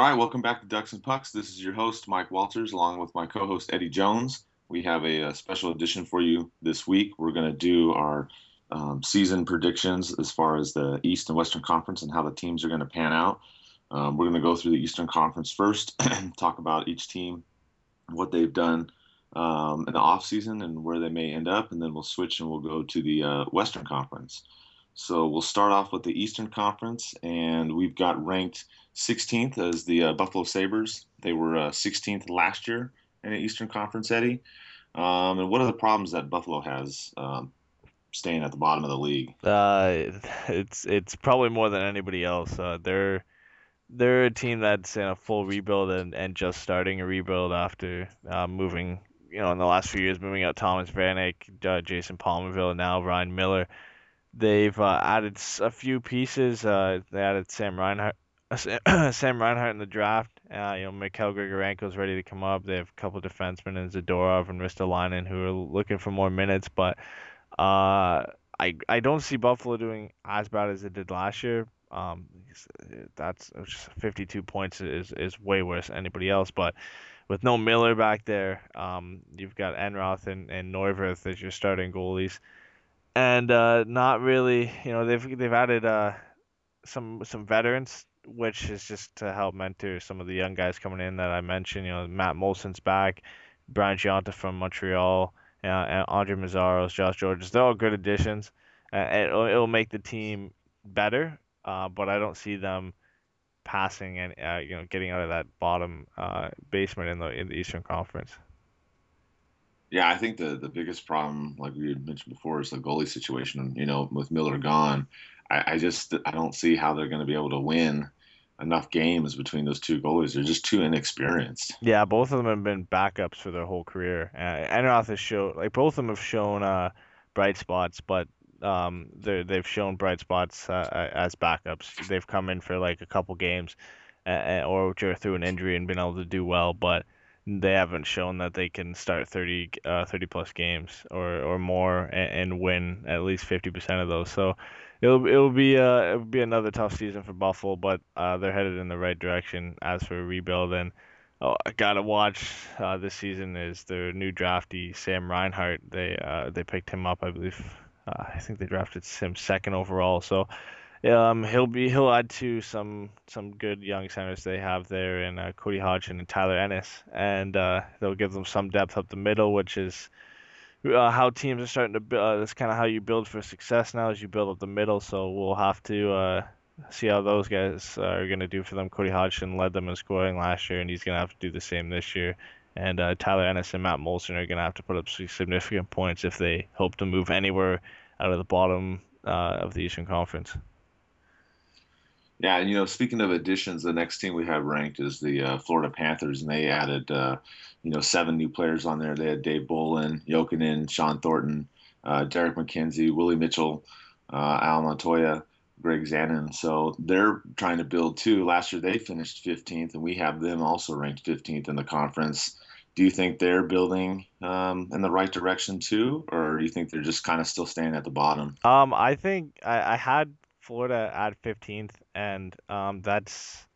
All right, welcome back to Ducks and Pucks. This is your host, Mike Walters, along with my co host, Eddie Jones. We have a, a special edition for you this week. We're going to do our um, season predictions as far as the East and Western Conference and how the teams are going to pan out. Um, we're going to go through the Eastern Conference first, talk about each team, what they've done um, in the offseason and where they may end up, and then we'll switch and we'll go to the uh, Western Conference. So we'll start off with the Eastern Conference, and we've got ranked 16th as the uh, Buffalo Sabres. They were uh, 16th last year in the Eastern Conference, Eddie. Um, and what are the problems that Buffalo has um, staying at the bottom of the league? Uh, it's it's probably more than anybody else. Uh, they're they're a team that's in a full rebuild and, and just starting a rebuild after uh, moving, you know, in the last few years, moving out Thomas Vanek, uh, Jason Pominville, now Ryan Miller. They've uh, added a few pieces. Uh, they added Sam Reinhart, Sam Reinhart in the draft. Uh, you know, Mikhail Grigorenko's ready to come up. They have a couple of defensemen in Zadorov and Ristolainen who are looking for more minutes, but uh, I I don't see Buffalo doing as bad as it did last year. Um, that's 52 points is is way worse than anybody else, but with no Miller back there, um, you've got Enroth and, and Neuwirth as your starting goalies and uh, not really. You know, they've they've added uh, some some veterans, which is just to help mentor some of the young guys coming in that I mentioned. You know, Matt Moulson's back, Brian Gionta from Montreal, uh, and Andre Meszaros, Josh Gorges. They're all good additions. Uh, it'll, it'll make the team better, uh, but I don't see them passing and uh, you know getting out of that bottom uh, basement in the in the Eastern Conference. Yeah, I think the the biggest problem, like we had mentioned before, is the goalie situation. You know, with Miller gone, I, I just I don't see how they're going to be able to win enough games between those two goalies. They're just too inexperienced. Yeah, both of them have been backups for their whole career. Uh, Enroth has shown like both of them have shown uh, bright spots, but um, they they've shown bright spots uh, as backups. They've come in for like a couple games, uh, or through an injury and been able to do well, but they haven't shown that they can start 30, uh, 30 plus games or, or more and, and win at least 50% of those. So it'll it'll be uh it'll be another tough season for Buffalo, but uh, they're headed in the right direction as for a rebuild. And oh, I gotta watch uh, this season is their new draftee Sam Reinhart. They uh, they picked him up, I believe. Uh, I think they drafted him second overall. So um, he'll be he'll add to some some good young centers they have there in uh, Cody Hodgson and Tyler Ennis, and uh, they'll give them some depth up the middle, which is uh, how teams are starting to build. Uh, that's kind of how you build for success now, is you build up the middle. So we'll have to uh, see how those guys are going to do for them. Cody Hodgson led them in scoring last year, and he's going to have to do the same this year. And uh, Tyler Ennis and Matt Moulson are going to have to put up significant points if they hope to move anywhere out of the bottom of the Eastern Conference. Yeah, and you know, speaking of additions, the next team we have ranked is the uh, Florida Panthers, and they added, uh, you know, seven new players on there. They had Dave Bolland, Jokinen, Shawn Thornton, uh, Derek MacKenzie, Willie Mitchell, uh, Al Montoya, Greg Zanin. So they're trying to build too. Last year they finished 15th, and we have them also ranked 15th in the conference. Do you think they're building um, in the right direction too, or do you think they're just kind of still staying at the bottom? Um, I think I, I had Florida at 15th, and um, that's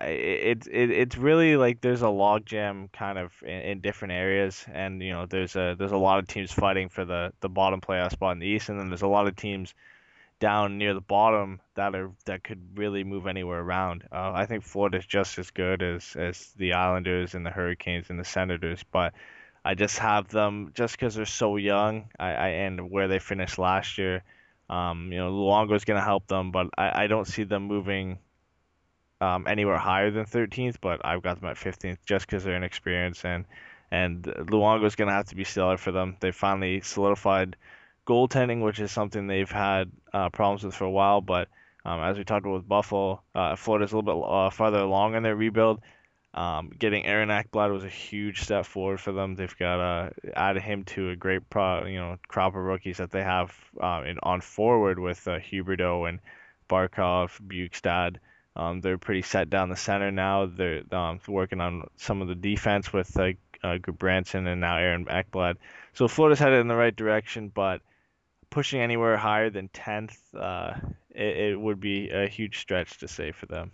it's it, it's really like there's a logjam kind of in, in, different areas, and you know there's a there's a lot of teams fighting for the the bottom playoff spot in the East, and then there's a lot of teams down near the bottom that are that could really move anywhere around. Uh, I think Florida's just as good as as the Islanders and the Hurricanes and the Senators, but I just have them just because they're so young. I, I and where they finished last year um, you know, Luongo is going to help them, but I, I don't see them moving um, anywhere higher than 13th. But I've got them at 15th just because they're inexperienced and and Luongo is going to have to be stellar for them. They finally solidified goaltending, which is something they've had uh, problems with for a while. But um, as we talked about with Buffalo, uh, Florida's a little bit uh, farther along in their rebuild. Um, getting Aaron Ekblad was a huge step forward for them. They've got uh, added him to a great pro, you know, crop of rookies that they have uh, in, on forward with uh, Huberdeau and Barkov, Bjugstad. Um, they're pretty set down the center now. They're um, working on some of the defense with uh, uh, Branson and now Aaron Ekblad. So Florida's headed in the right direction, but pushing anywhere higher than 10th, uh, it, it would be a huge stretch to say for them.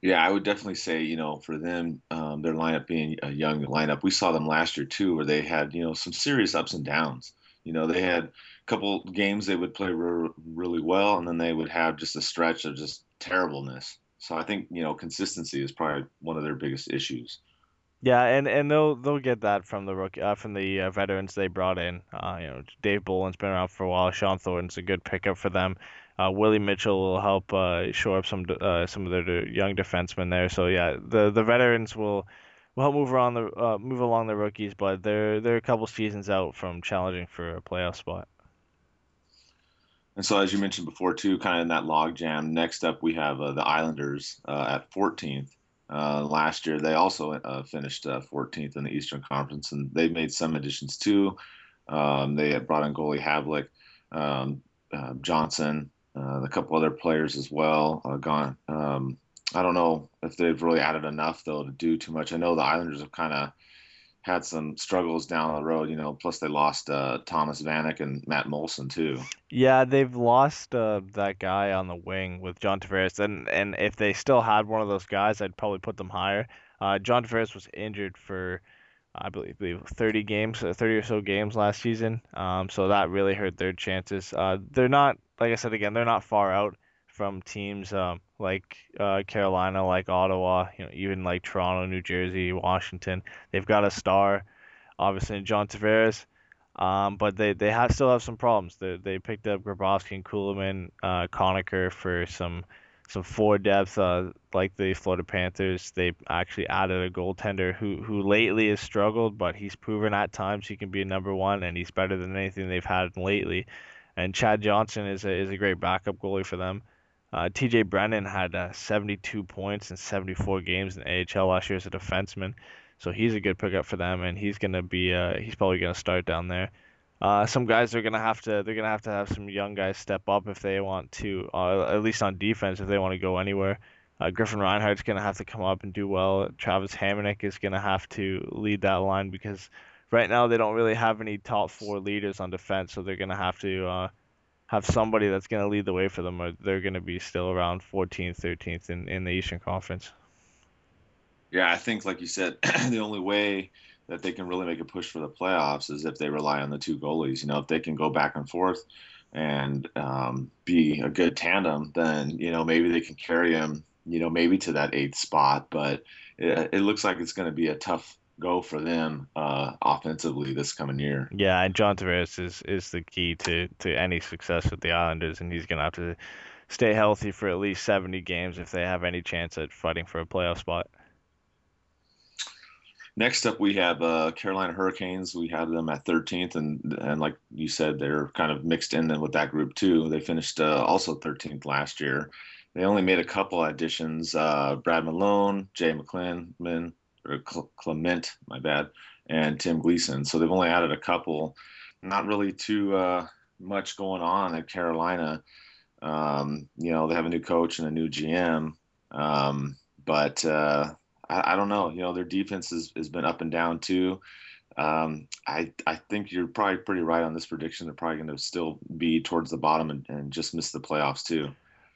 Yeah, I would definitely say, you know, for them, um, their lineup being a young lineup, we saw them last year too, where they had, you know, some serious ups and downs. You know, they had a couple games they would play re really well, and then they would have just a stretch of just terribleness. So I think, you know, consistency is probably one of their biggest issues. Yeah, and and they'll they'll get that from the rookie uh, from the uh, veterans they brought in. Uh, you know, Dave Bolland's been around for a while. Shawn Thornton's a good pickup for them. Uh, Willie Mitchell will help uh, shore up some uh, some of their young defensemen there. So yeah, the the veterans will will help move around the uh, move along the rookies, but they're they're a couple seasons out from challenging for a playoff spot. And so, as you mentioned before, too, kind of in that log jam. Next up, we have uh, the Islanders uh, at 14th. Uh, last year, they also finished 14th uh, in the Eastern Conference, and they made some additions too. Um, they brought in goalie Havlik, um, uh, a couple other players as well. gone. Um, I don't know if they've really added enough though to do too much. I know the Islanders have kind of had some struggles down the road, you know. Plus, they lost uh, Thomas Vanek and Matt Moulson too. Yeah, they've lost uh, that guy on the wing with John Tavares, and and if they still had one of those guys, I'd probably put them higher. Uh, John Tavares was injured for, I believe, 30 games, uh, 30 or so games last season. Um, so that really hurt their chances. Uh, they're not, like I said again, they're not far out from teams um, like uh, Carolina, like Ottawa, you know, even like Toronto, New Jersey, Washington. They've got a star, obviously John Tavares, um, but they they have still have some problems. They they picked up Grabovski and Kulemin, uh, Conacher for some some forward depth, uh, like the Florida Panthers. They actually added a goaltender who who lately has struggled, but he's proven at times he can be a number one, and he's better than anything they've had lately. And Chad Johnson is a is a great backup goalie for them. Uh, TJ Brennan had uh, 72 points in 74 games in AHL last year as a defenseman, so he's a good pickup for them, and he's gonna be uh, he's probably gonna start down there. Uh, some guys are gonna have to they're gonna have to have some young guys step up if they want to, uh, at least on defense if they want to go anywhere. Uh, Griffin Reinhart's gonna have to come up and do well. Travis Hamonic is gonna have to lead that line because right now they don't really have any top four leaders on defense, so they're gonna have to uh, have somebody that's to lead the way for them, or they're to be still around 14th, 13th in, in the Eastern Conference. Yeah, I think, like you said, the only way that they can really make a push for the playoffs is if they rely on the two goalies. You know, if they can go back and forth and um, be a good tandem, then you know maybe they can carry them. You know, maybe to that eighth spot. But it, it looks like it's going to be a tough go for them uh, offensively this coming year. Yeah, and John Tavares is is the key to to any success with the Islanders, and he's gonna have to stay healthy for at least 70 games if they have any chance at fighting for a playoff spot. Next up, we have uh, Carolina Hurricanes. We have them at 13th, and and like you said, they're kind of mixed in with that group too. They finished uh, also 13th last year. They only made a couple additions: uh, Brad Malone, Jay McClellan, or Clement, my bad, and Tim Gleason. So they've only added a couple. Not really too uh, much going on at Carolina. Um, you know, they have a new coach and a new GM, um, but uh, I, I, don't know. You know, their defense has, has been up and down too. Um, I I think you're probably pretty right on this prediction. They're probably going to still be towards the bottom and, and just miss the playoffs too.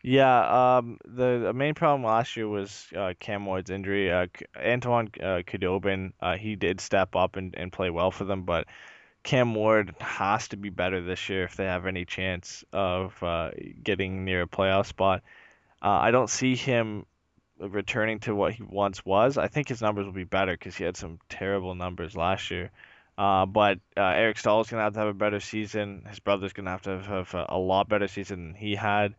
Yeah, um, the, the main problem last year was uh, Cam Ward's injury. Uh, Anton uh, Khudobin, uh, he did step up and, and play well for them, but Cam Ward has to be better this year if they have any chance of uh, getting near a playoff spot. Uh, I don't see him returning to what he once was. I think his numbers will be better because he had some terrible numbers last year. Uh, but uh, Eric Staal is going to have to have a better season. His brother's going to have to have a lot better season than he had.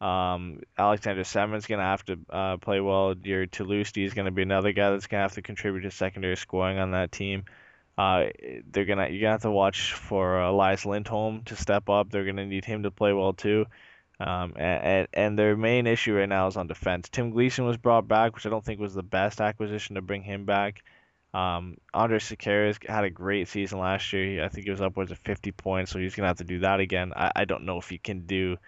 Um, Alexander Semin's going to have to uh, play well. Jiri Tlusty is going to be another guy that's going to have to contribute to secondary scoring on that team. Uh, they're gonna you're gonna have to watch for Elias Lindholm to step up. They're gonna need him to play well too. Um, and, and their main issue right now is on defense. Tim Gleason was brought back, which I don't think was the best acquisition to bring him back. Um, Andrej Sekera's had a great season last year. I think he was upwards of 50 points, so he's gonna have to do that again. I, I don't know if he can do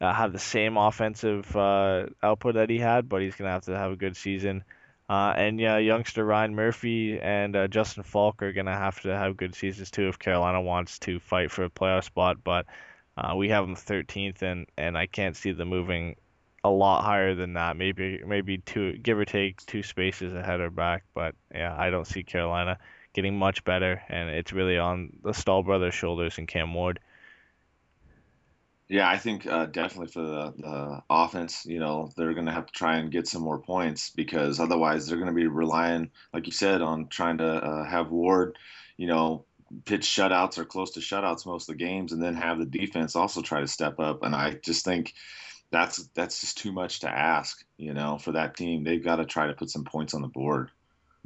uh, have the same offensive uh, output that he had, but he's going to have to have a good season. Uh, and yeah, youngster Ryan Murphy and uh, Justin Faulk are going to have to have good seasons too if Carolina wants to fight for a playoff spot. But uh, we have them 13th, and, and I can't see them moving a lot higher than that. Maybe maybe two, give or take two spaces ahead or back. But yeah, I don't see Carolina getting much better, and it's really on the Staal brothers' shoulders and Cam Ward. Yeah, I think uh, definitely for the, the offense, you know, they're going to have to try and get some more points because otherwise they're going to be relying, like you said, on trying to uh, have Ward, you know, pitch shutouts or close to shutouts most of the games, and then have the defense also try to step up. And I just think that's that's just too much to ask, you know, for that team. They've got to try to put some points on the board.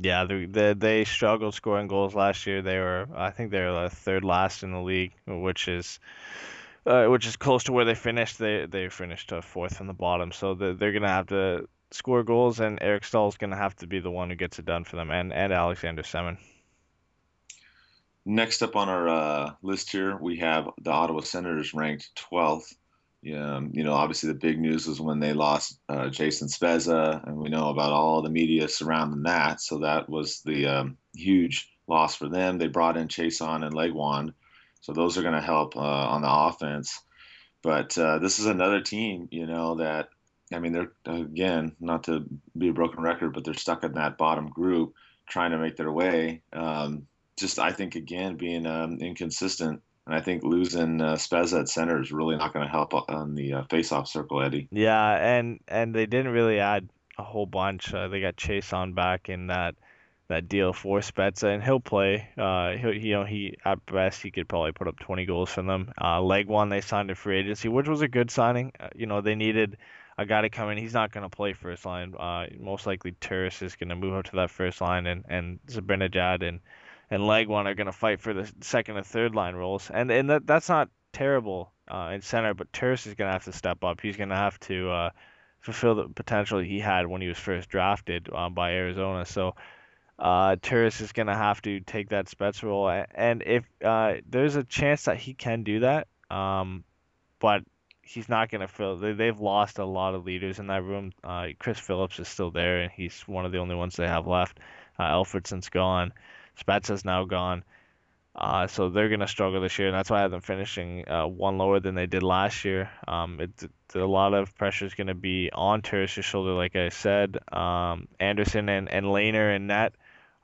Yeah, they, they they struggled scoring goals last year. They were, I think, they were third last in the league, which is uh, which is close to where they finished. They they finished uh, fourth from the bottom, so they're, they're gonna have to score goals, and Eric Staal's gonna have to be the one who gets it done for them, and and Alexander Semin. Next up on our uh, list here, we have the Ottawa Senators ranked 12th. Yeah, you know, obviously the big news was when they lost uh, Jason Spezza, and we know about all the media surrounding that. So that was the um, huge loss for them. They brought in Chiasson and Legwand, so those are going to help uh, on the offense. But uh, this is another team, you know, that I mean, they're again not to be a broken record, but they're stuck in that bottom group trying to make their way. Um, just I think again being um, inconsistent, and I think losing uh, Spezza at center is really not going to help on the uh, face-off circle, Eddie. Yeah, and and they didn't really add a whole bunch. Uh, they got Chiasson back in that that deal for Spezza, and he'll play. Uh, he'll, you know, he at best he could probably put up 20 goals for them. Uh, one they signed a free agency, which was a good signing. Uh, you know, they needed a guy to come in. He's not going to play first line. Uh, most likely Turris is going to move up to that first line, and and Zibanejad and and Legwand are going to fight for the second and third line roles. And and that that's not terrible uh, in center, but Turris is going to have to step up. He's going to have to uh, fulfill the potential he had when he was first drafted uh, by Arizona. So uh, Turris is going to have to take that Spets role, and if uh, there's a chance that he can do that, um, but he's not going to fill. They, have lost a lot of leaders in that room. Uh, Chris Phillips is still there, and he's one of the only ones they have left. Uh, Alfredsson's gone. Spets is now gone. Uh, so they're going to struggle this year, and that's why I have them finishing uh, one lower than they did last year. Um, it, a lot of pressure is going to be on Turris' shoulder, like I said. Um, Anderson and, and Lehner and net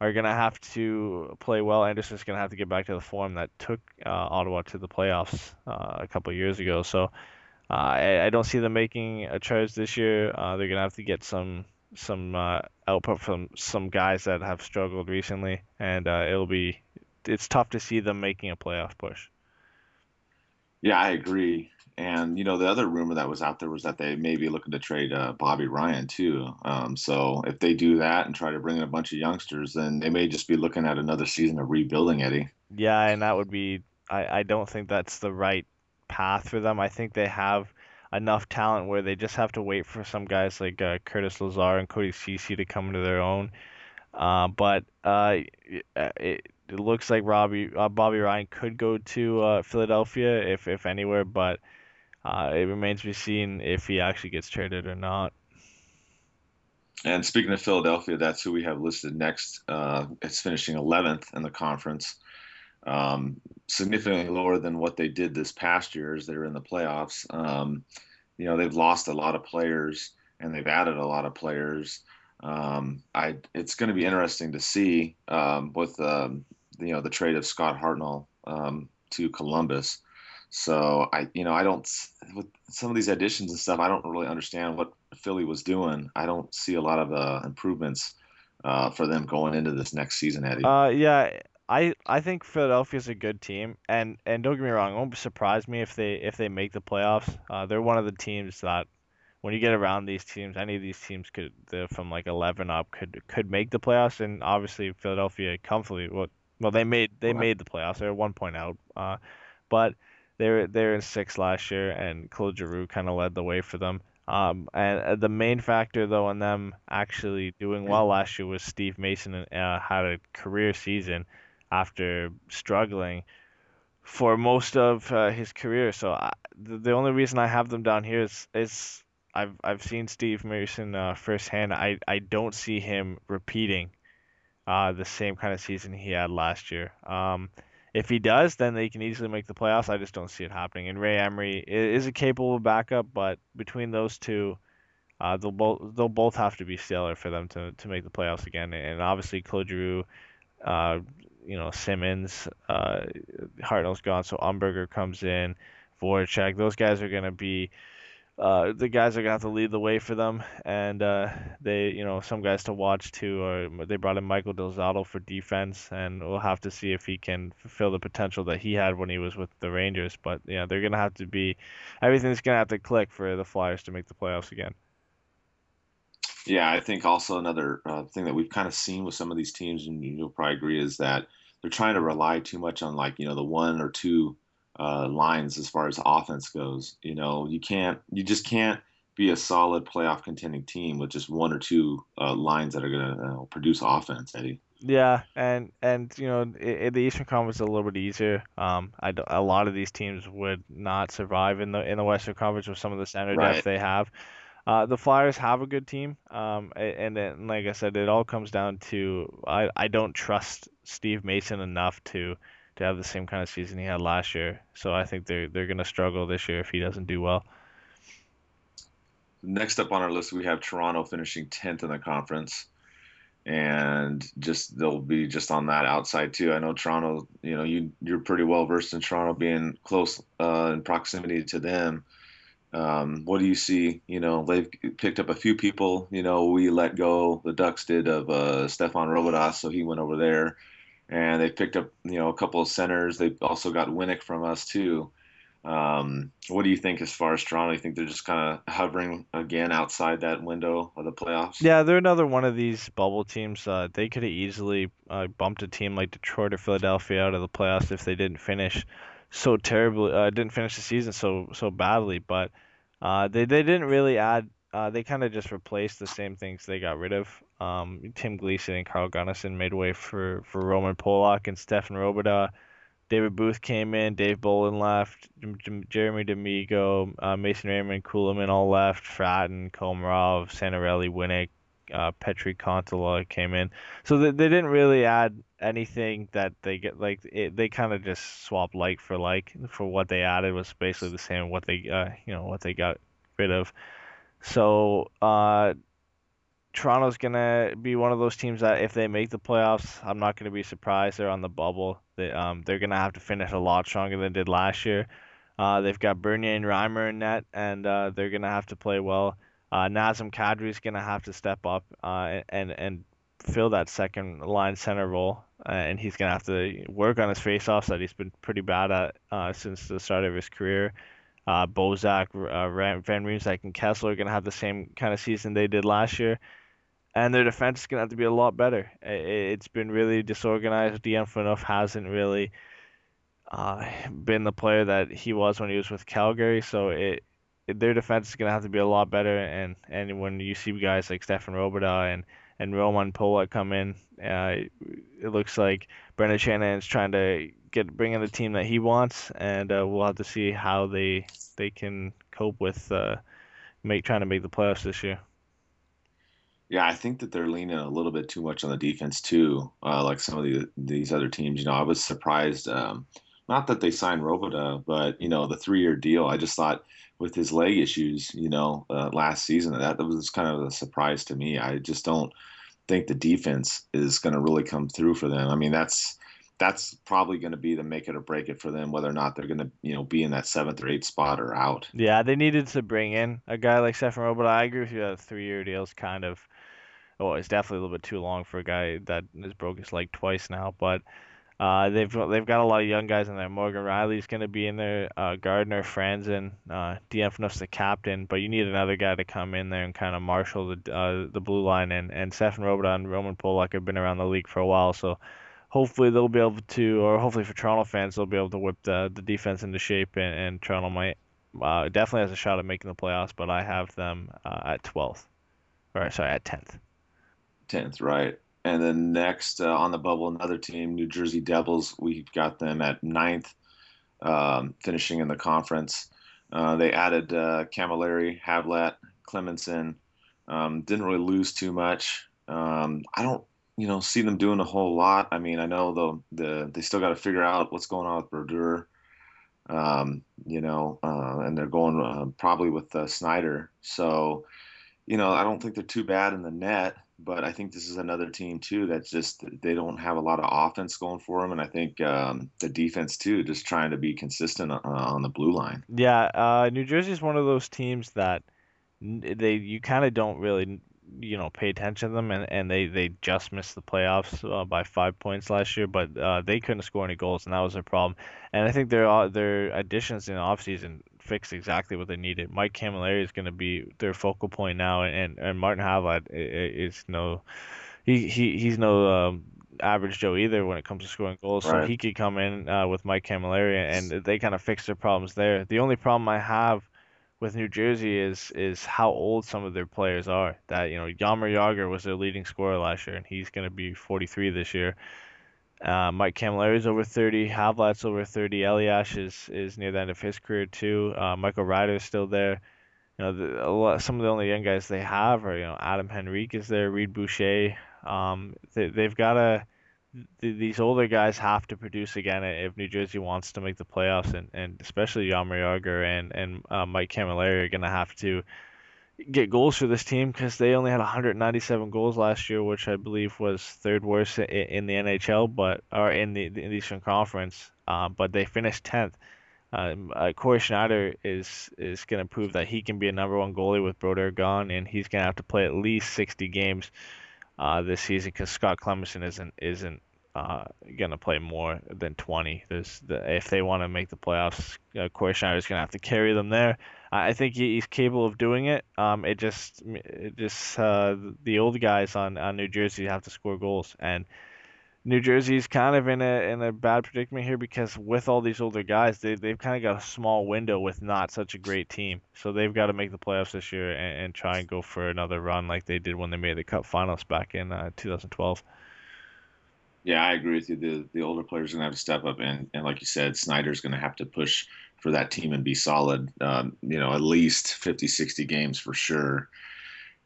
are going to have to play well. Anderson's going to have to get back to the form that took uh, Ottawa to the playoffs uh, a couple years ago. So uh, I, I, don't see them making a charge this year. Uh, they're going to have to get some some uh, output from some guys that have struggled recently, and uh, it'll be it's tough to see them making a playoff push. Yeah, I agree. And you know, the other rumor that was out there was that they may be looking to trade uh, Bobby Ryan too. Um, so if they do that and try to bring in a bunch of youngsters, then they may just be looking at another season of rebuilding, Eddie. Yeah, and that would be. I, I don't think that's the right path for them. I think they have enough talent where they just have to wait for some guys like uh, Curtis Lazar and Cody Ceci to come into their own. Uh, but uh, it, it looks like Robbie uh, Bobby Ryan could go to uh, Philadelphia if if anywhere, but uh, it remains to be seen if he actually gets traded or not. And speaking of Philadelphia, that's who we have listed next. Uh, it's finishing 11th in the conference, um, significantly lower than what they did this past year as they were in the playoffs. Um, you know, they've lost a lot of players and they've added a lot of players. Um, I it's going to be interesting to see um, with um, you know the trade of Scott Hartnell um, to Columbus. So I, you know, I don't with some of these additions and stuff. I don't really understand what Philly was doing. I don't see a lot of uh, improvements uh, for them going into this next season, Eddie. Uh, yeah, I I think Philadelphia's a good team, and and don't get me wrong, it won't surprise me if they if they make the playoffs. Uh, they're one of the teams that when you get around these teams, any of these teams could from like 11 up could could make the playoffs, and obviously Philadelphia comfortably. Well, well they made they made the playoffs. They're one point out, uh, but they're they were in six last year, and Claude Giroux kind of led the way for them. Um, and uh, the main factor though in them actually doing well last year was Steve Mason uh, had a career season after struggling for most of uh, his career. So I, the, the only reason I have them down here is is I've I've seen Steve Mason uh, firsthand. I I don't see him repeating uh, the same kind of season he had last year. Um, if he does, then they can easily make the playoffs. I just don't see it happening. And Ray Emery is a capable backup, but between those two, uh, they'll both they'll both have to be stellar for them to, to make the playoffs again. And obviously, Claude Giroux, uh, you know Simmonds, uh, Hartnell's gone, so Umberger comes in, Voracek. Those guys are gonna be uh, the guys are gonna have to lead the way for them, and uh, they, you know, some guys to watch too. Or they brought in Michael Del Zotto for defense, and we'll have to see if he can fulfill the potential that he had when he was with the Rangers. But yeah, they're gonna have to be, everything's gonna have to click for the Flyers to make the playoffs again. Yeah, I think also another uh, thing that we've kind of seen with some of these teams, and you'll probably agree, is that they're trying to rely too much on like you know the one or two uh, lines as far as offense goes. You know, you can't, you just can't be a solid playoff contending team with just one or two uh, lines that are going to uh, produce offense, Eddie. Yeah, and and you know, in the Eastern Conference, is a little bit easier. Um, I a lot of these teams would not survive in the in the Western Conference with some of the center right. depth they have. Uh, the Flyers have a good team, um, and, and like I said, it all comes down to I, I don't trust Steve Mason enough to to have the same kind of season he had last year. So I think they're they're going to struggle this year if he doesn't do well. Next up on our list, we have Toronto finishing 10th in the conference. And just they'll be just on that outside too. I know Toronto. You know, you you're pretty well versed in Toronto, being close uh, in proximity to them. Um, what do you see? You know, they've picked up a few people. You know, we let go. The Ducks did of uh, Stephane Robidas, so he went over there and they picked up you know a couple of centers. They also got Winnik from us too. Um, what do you think as far as Toronto? You think they're just kind of hovering again outside that window of the playoffs? Yeah, they're another one of these bubble teams. Uh, they could have easily uh, bumped a team like Detroit or Philadelphia out of the playoffs if they didn't finish so terribly. Uh, didn't finish the season so so badly, but uh, they they didn't really add. Uh, they kind of just replaced the same things they got rid of. Um, Tim Gleason and Carl Gunnarsson made way for, for Roman Polak and Stephane Robidas. David Booth came in, Dave Bolland left, Jeremy D'Amigo, uh, Mason Raymond, Kulemin all left, Frattin, Komarov, Santorelli, Winnik, uh, Petri Kontiola came in. So they, they didn't really add anything that they get like it, they kind of just swap like for like for what they added was basically the same what they uh, you know what they got rid of. So uh, Toronto's gonna be one of those teams that if they make the playoffs, I'm not gonna be surprised. They're on the bubble. They um they're gonna have to finish a lot stronger than did last year. Uh, they've got Bernier and Reimer in net, and uh, they're gonna have to play well. Uh, Nazem Kadri is gonna have to step up uh, and and fill that second line center role, and he's gonna have to work on his faceoffs that he's been pretty bad at uh, since the start of his career. Uh, Bozak, uh, Van Riemsdyk, and Kessel are gonna have the same kind of season they did last year and their defense is going to have to be a lot better. It's been really disorganized. Phaneuf hasn't really uh, been the player that he was when he was with Calgary, so it, their defense is going to have to be a lot better. And, and when you see guys like Stephane Robidas and and Roman Polak come in, uh, it looks like Brendan is trying to get bring in the team that he wants, and uh, we'll have to see how they they can cope with uh, make trying to make the playoffs this year. Yeah, I think that they're leaning a little bit too much on the defense too, uh, like some of the, these other teams. You know, I was surprised. Um, not that they signed Robota, but you know, the three-year deal. I just thought with his leg issues, you know, uh, last season, that, that was kind of a surprise to me. I just don't think the defense is going to really come through for them. I mean, that's that's probably going to be the make it or break it for them, whether or not they're going to, you know, be in that seventh or eighth spot or out. Yeah, they needed to bring in a guy like Stephane Robidas. I agree with you that three-year deals kind of well, it's definitely a little bit too long for a guy that has broke his leg twice now. But uh, they've they've got a lot of young guys in there. Morgan Rielly's going to be in there. Uh, Gardiner, Franson, uh, Dion Phaneuf's the captain, but you need another guy to come in there and kind of marshal the uh, the blue line. And and Stephane Robidas and Roman Polak have been around the league for a while, so hopefully they'll be able to, or hopefully for Toronto fans, they'll be able to whip the the defense into shape, and, and Toronto might uh, definitely has a shot at making the playoffs. But I have them uh, at 12th, or sorry, at 10th. 10th, right? And then next uh, on the bubble, another team, New Jersey Devils. We've got them at ninth, um, finishing in the conference. Uh, they added uh, Cammalleri, Havlat, Clemmensen. Um, didn't really lose too much. Um, I don't, you know, see them doing a whole lot. I mean, I know the the they still got to figure out what's going on with Brodeur. Um, you know, uh, and they're going uh, probably with uh, Schneider. So you know, I don't think they're too bad in the net, but I think this is another team too that's just they don't have a lot of offense going for them, and I think um, the defense too, just trying to be consistent uh, on the blue line. Yeah, uh, New Jersey is one of those teams that they you kind of don't really you know pay attention to them and, and they, they just missed the playoffs uh, by five points last year but uh, they couldn't score any goals and that was their problem and I think their uh, their additions in the offseason fixed exactly what they needed Mike Cammalleri is going to be their focal point now and, and Martin Havlat is no he, he he's no um, average Joe either when it comes to scoring goals. Right. So he could come in uh, with Mike Cammalleri, and they kind of fix their problems there. The only problem I have with New Jersey is is how old some of their players are. That you know, Jaromir Jagr was their leading scorer last year, and he's going to be 43 this year. Uh, Mike Cammalleri is over 30. Havlat's over 30. Elias is is near the end of his career too. Uh, Michael Ryder is still there. You know, the, lot, some of the only young guys they have are you know Adam Henrique is there, Reid Boucher. Um, they, they've got to these older guys have to produce again if New Jersey wants to make the playoffs, and, and especially Jaromir Jagr and and uh, Mike Cammalleri are going to have to get goals for this team because they only had 197 goals last year, which I believe was third worst in, in the NHL, but or in the, the Eastern Conference. Uh, but they finished 10th. Um, uh, Cory Schneider is is going to prove that he can be a number one goalie with Brodeur gone, and he's going to have to play at least 60 games uh, this season because Scott Clemmensen isn't isn't uh, going to play more than 20. There's the, if they want to make the playoffs, uh, Schneider is going to have to carry them there. I think he's capable of doing it. Um, it just it just uh, the old guys on, on New Jersey have to score goals, and New Jersey's kind of in a in a bad predicament here because with all these older guys, they they've kind of got a small window with not such a great team. So they've got to make the playoffs this year and, and try and go for another run like they did when they made the Cup Finals back in uh, 2012. Yeah, I agree with you. The the older players are to have to step up, and, and like you said, Schneider's to have to push for that team and be solid. Um, you know, at least 50, 60 games for sure.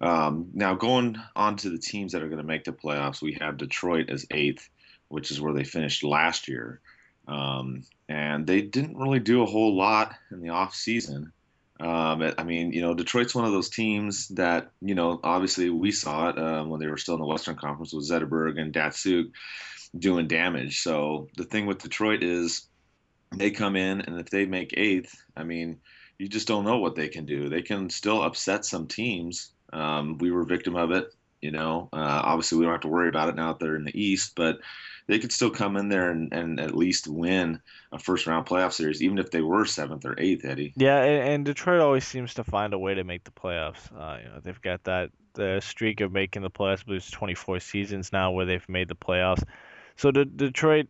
Um, now, going on to the teams that are going to make the playoffs, we have Detroit as eighth, which is where they finished last year. Um, and they didn't really do a whole lot in the off season. Um, I mean, you know, Detroit's one of those teams that, you know, obviously we saw it uh, when they were still in the Western Conference with Zetterberg and Datsyuk doing damage. So the thing with Detroit is they come in, and if they make eighth, I mean, you just don't know what they can do. They can still upset some teams. Um, we were victim of it. You know, uh, obviously we don't have to worry about it now that they're in the East, but they could still come in there and, and at least win a first round playoff series, even if they were seventh or eighth, Eddie. Yeah, and, and Detroit always seems to find a way to make the playoffs. Uh, you know, they've got that the streak of making the playoffs. There's 24 seasons now where they've made the playoffs. So the, Detroit,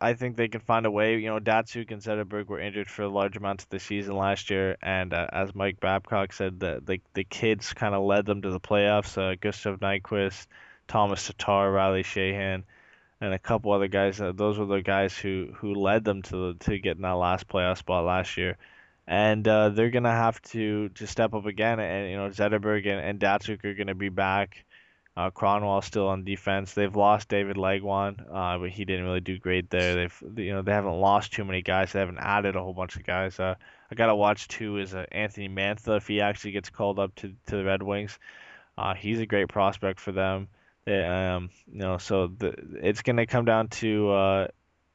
I think they can find a way. You know, Datsyuk and Zetterberg were injured for large amounts of the season last year, and uh, as Mike Babcock said, the the, the kids kind of led them to the playoffs. Uh, Gustav Nyquist, Thomas Tatar, Riley Sheahan and a couple other guys. Uh, those were the guys who who led them to to getting that last playoff spot last year, and uh, they're gonna have to to step up again. And you know Zetterberg and, and Datsyuk are gonna be back. Uh, Kronwall still on defense. They've lost David Legwand, uh, but he didn't really do great there. They've you know they haven't lost too many guys. They haven't added a whole bunch of guys. Uh, I gotta watch too is uh, Anthony Mantha if he actually gets called up to to the Red Wings. Uh, he's a great prospect for them. Um, you know, so the, it's going to come down to uh,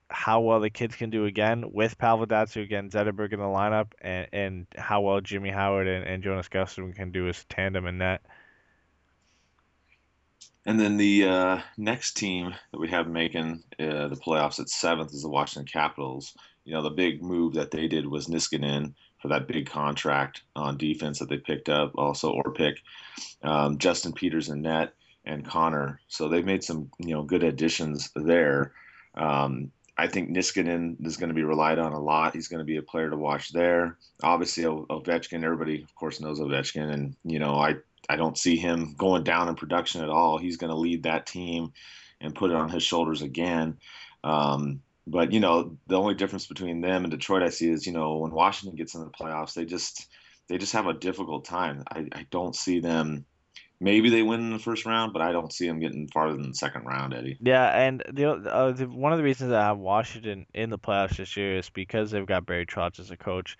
how well the kids can do again with Pavel Datsyuk again, Zetterberg in the lineup, and, and how well Jimmy Howard and, and Jonas Gustavsson can do as tandem in net. And then the uh, next team that we have making uh, the playoffs at seventh is the Washington Capitals. You know, the big move that they did was Niskanen for that big contract on defense that they picked up. Also, Orpik, um, Justin Peters in net and Connor. So they've made some you know good additions there. Um, I think Niskanen is going to be relied on a lot. He's going to be a player to watch there. Obviously, Ovechkin. Everybody, of course, knows Ovechkin, and you know I I don't see him going down in production at all. He's going to lead that team and put it on his shoulders again. Um, but you know the only difference between them and Detroit I see is you know when Washington gets in the playoffs, they just they just have a difficult time. I, I don't see them maybe they win in the first round, but I don't see them getting farther than the second round, Eddie. Yeah, and the, uh, the one of the reasons I have Washington in the playoffs this year is because they've got Barry Trotz as a coach.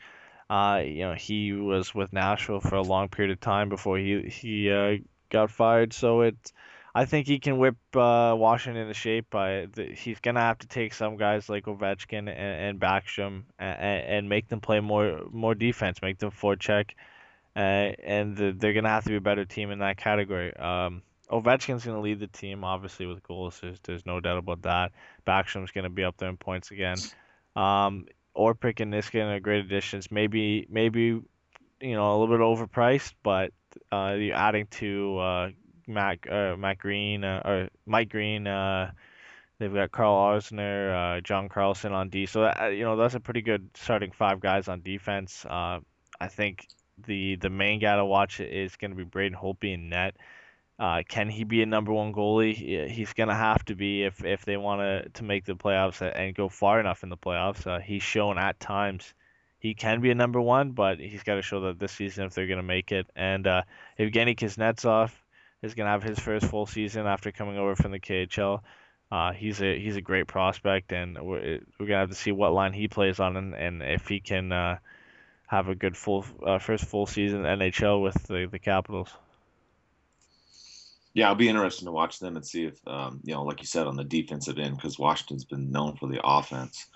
Uh, you know, he was with Nashville for a long period of time before he he uh, got fired. So it's I think he can whip uh, Washington into shape. By the, he's gonna have to take some guys like Ovechkin and, and Backstrom and, and make them play more more defense, make them forecheck, uh, and the, they're gonna have to be a better team in that category. Um, Ovechkin's gonna lead the team, obviously with goals. There's, there's no doubt about that. Backstrom's gonna be up there in points again. Um, Orpik and Niskanen are great additions. Maybe maybe you know a little bit overpriced, but uh, you're adding to uh, Matt uh, Matt Green uh, or Mike Green. Uh, they've got Karl Alzner, uh, John Carlson on D. So that, uh, you know that's a pretty good starting five guys on defense. Uh, I think the the main guy to watch is going to be Braden Holtby in net. Uh, can he be a number one goalie? He's to have to be if, if they want to to make the playoffs and go far enough in the playoffs. Uh, he's shown at times he can be a number one, but he's got to show that this season if they're to make it. And uh, Evgeny Kuznetsov, is to have his first full season after coming over from the KHL. Uh, he's a he's a great prospect, and we're, we're gonna have to see what line he plays on, and, and if he can uh, have a good full uh, first full season NHL with the, the Capitals. Yeah, I'll be interested to watch them and see if um, you know, like you said, on the defensive end, because Washington's been known for the offense.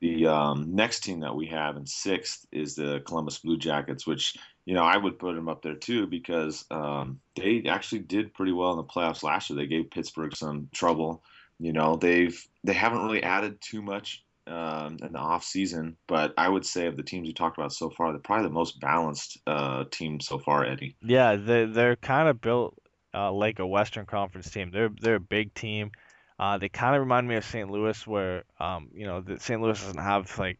The um, next team that we have in sixth is the Columbus Blue Jackets, which you know, I would put them up there too because um, they actually did pretty well in the playoffs last year. They gave Pittsburgh some trouble. You know, they've they haven't really added too much um, in the off season, but I would say of the teams we talked about so far, they're probably the most balanced uh, team so far, Eddie. Yeah, they they're kind of built uh, like a Western Conference team. They're they're a big team. Uh, they kind of remind me of St. Louis, where um, you know, St. Louis doesn't have like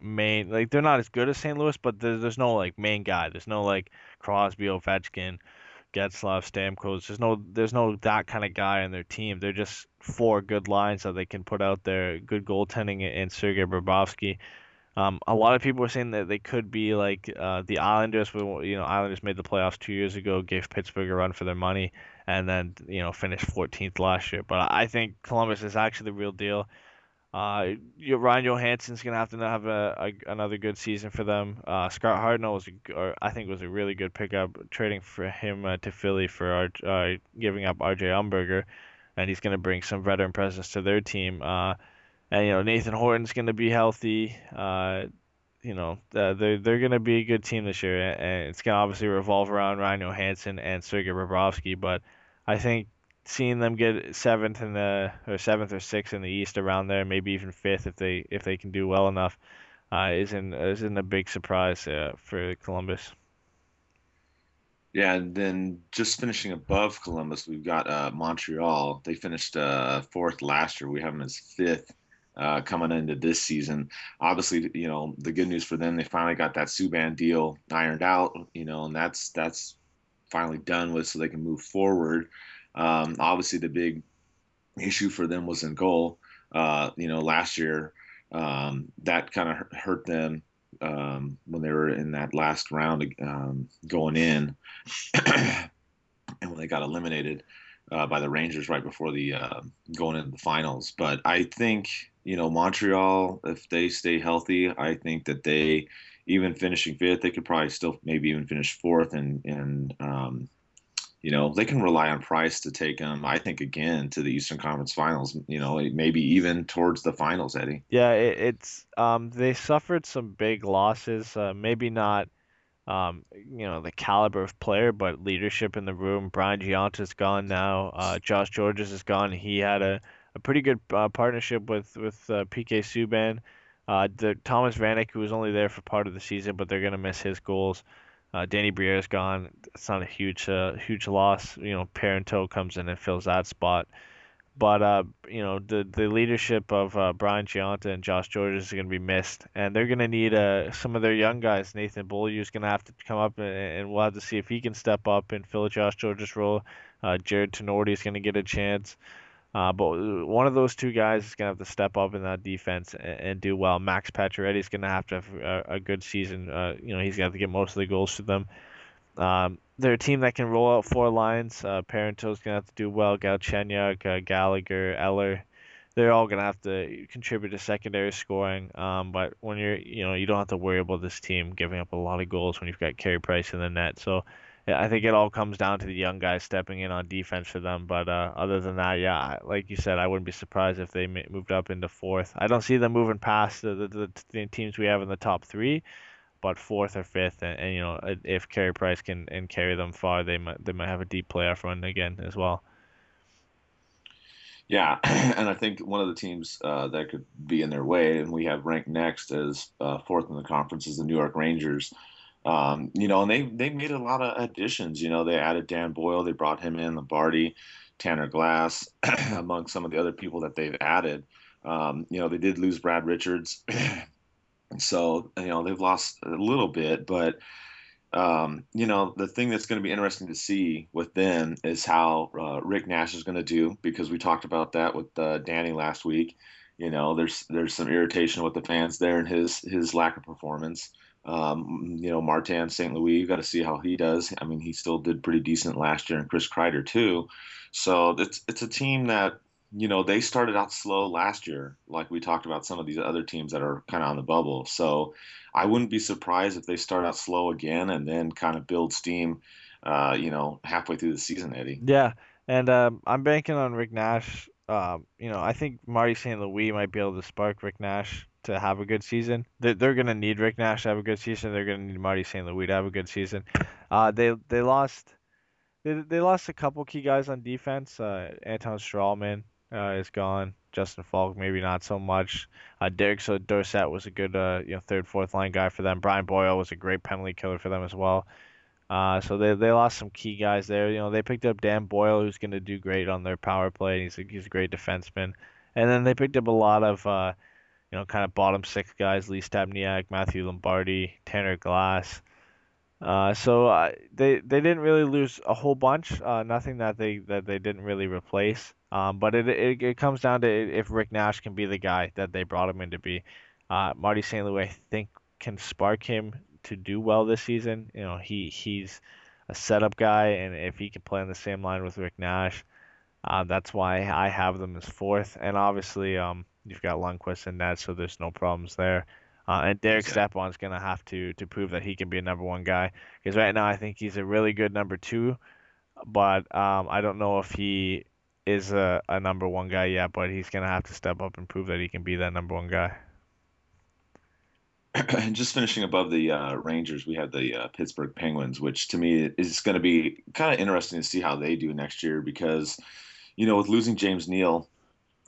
main like they're not as good as St. Louis, but there's, there's no like main guy. There's no like Crosby, Ovechkin, Getzlaf, Stamkos. There's no there's no that kind of guy on their team. They're just four good lines that they can put out there. Good goaltending in Sergei Bobrovsky. Um, a lot of people were saying that they could be like uh, the Islanders. You know, Islanders made the playoffs two years ago, gave Pittsburgh a run for their money, and then you know finished 14th last year. But I think Columbus is actually the real deal. Uh, Ryan Johansen's gonna have to have a, a another good season for them. Uh, Scott Hartnell was, I think, was a really good pickup, trading for him uh, to Philly for our, uh, giving up R.J. Umberger, and he's gonna bring some veteran presence to their team. And you know Nathan Horton's gonna be healthy. Uh, you know uh, they're they're gonna be a good team this year, and it's gonna obviously revolve around Ryan Johansen and Sergei Bobrovsky. But I think seeing them get seventh in the or seventh or sixth in the East around there, maybe even fifth if they if they can do well enough, uh, isn't isn't a big surprise uh, for Columbus. Yeah, and then just finishing above Columbus, we've got uh, Montreal. They finished uh, fourth last year. We have them as fifth. Uh, coming into this season. Obviously, you know the good news for them, they finally got that Subban deal ironed out. You know, and that's that's finally done with, so they can move forward. Um, obviously, the big issue for them was in goal. Uh, you know, last year um, that kind of hurt them um, when they were in that last round um, going in, and when they got eliminated uh, by the Rangers right before the uh, going into the finals. But I think you know Montreal, if they stay healthy, I think that they even finishing fifth, they could probably still maybe even finish fourth and and um, you know they can rely on Price to take them. I think again to the Eastern Conference Finals. You know, maybe even towards the finals, Eddie. Yeah, it, it's um, they suffered some big losses. Uh, maybe not, um, you know, the caliber of player, but leadership in the room. Brian Gionta's gone now. Uh, Josh Gorges is gone. He had a, a pretty good uh, partnership with with uh, PK Subban. Uh, the Thomas Vanek, who was only there for part of the season, but they're gonna miss his goals. Uh, Danny Briere's gone. It's not a huge huge loss. You know, Parenteau comes in and fills that spot. But uh, you know, the the leadership of uh, Brian Gionta and Josh Gorges is going to be missed, and they're going to need uh, some of their young guys. Nathan Beaulieu is going to have to come up, and, and, we'll have to see if he can step up and fill Josh George's role. Jarred Tinordi is going to get a chance. Uh, but one of those two guys is going to have to step up in that defense and, and do well. Max Pacioretty is going to have to have a, a good season. Uh, you know, he's going to have to get most of the goals to them. Um, they're a team that can roll out four lines. Uh, is going to have to do well. Galchenyuk, uh, Gallagher, Eller. they're all gonna have to contribute to secondary scoring. Um, but when you're, you know, you don't have to worry about this team giving up a lot of goals when you've got Carey Price in the net. So I think it all comes down to the young guys stepping in on defense for them. But uh, other than that, yeah, like you said, I wouldn't be surprised if they moved up into fourth. I don't see them moving past the, the, the, teams we have in the top three, but fourth or fifth, and, and you know, if Carey Price can and carry them far, they might they might have a deep playoff run again as well. Yeah, and I think one of the teams uh, that could be in their way, and we have ranked next as uh, fourth in the conference, is the New York Rangers. Um, you know, and they they made a lot of additions. You know, they added Dan Boyle, they brought him in, Lombardi, Tanner Glass, among some of the other people that they've added. Um, you know, they did lose Brad Richards, so you know they've lost a little bit, but um, you know, the thing that's going to be interesting to see with them is how uh, Rick Nash is going to do because we talked about that with uh, Danny last week. You know, there's there's some irritation with the fans there and his his lack of performance. Um, you know, Martin St. Louis, you got to see how he does. I mean, he still did pretty decent last year, and Chris Kreider too. So it's it's a team that you know they started out slow last year, like we talked about some of these other teams that are kind of on the bubble. So I wouldn't be surprised if they start out slow again and then kind of build steam. Uh, you know, halfway through the season, Eddie. Yeah, and um, I'm banking on Rick Nash. Um, you know, I think Marty St. Louis might be able to spark Rick Nash to have a good season. They're, they're going to need Rick Nash to have a good season. They're going to need Marty St. Louis to have a good season. Uh, they they lost they, they lost a couple key guys on defense. Uh, Anton Stralman uh, is gone. Justin Falk maybe not so much. Uh, Derek so Dorsett was a good uh, you know third fourth line guy for them. Brian Boyle was a great penalty killer for them as well. Uh, so they they lost some key guys there. You know they picked up Dan Boyle who's going to do great on their power play. He's a, he's a great defenseman. And then they picked up a lot of uh, you know, kind of bottom six guys: Lee Stempniak, Matthew Lombardi, Tanner Glass. Uh, so uh, they they didn't really lose a whole bunch. Uh, nothing that they that they didn't really replace. Um, but it, it it comes down to if Rick Nash can be the guy that they brought him in to be. Uh, Marty St. Louis, I think, can spark him to do well this season. You know, he he's a setup guy, and if he can play on the same line with Rick Nash, uh, that's why I have them as fourth. And obviously, um, You've got Lundqvist in that, so there's no problems there. Uh, and Derek okay. Stepan's going to have to to prove that he can be a number one guy because right now I think he's a really good number two, but um, I don't know if he is a, a number one guy yet. But he's going to have to step up and prove that he can be that number one guy. And just finishing above the uh, Rangers, we have the uh, Pittsburgh Penguins, which to me is going to be kind of interesting to see how they do next year because, you know, with losing James Neal,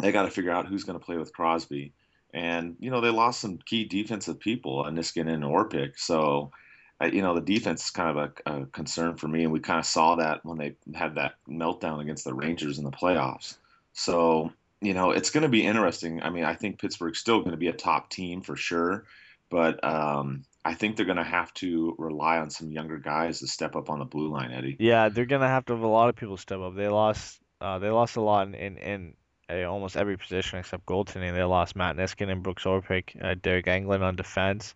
they got to figure out who's going to play with Crosby. And, you know, they lost some key defensive people, Niskanen and Orpik. So, uh, you know, the defense is kind of a, a, concern for me. And we kind of saw that when they had that meltdown against the Rangers in the playoffs. So, you know, it's going to be interesting. I mean, I think Pittsburgh's still going to be a top team for sure. But um, I think they're going to have to rely on some younger guys to step up on the blue line, Eddie. Yeah, they're going to have to have a lot of people step up. They lost. Uh, they lost a lot in, in almost every position except goaltending. They lost Matt Niskanen and Brooks Orpik, uh, Deryk Engelland on defense.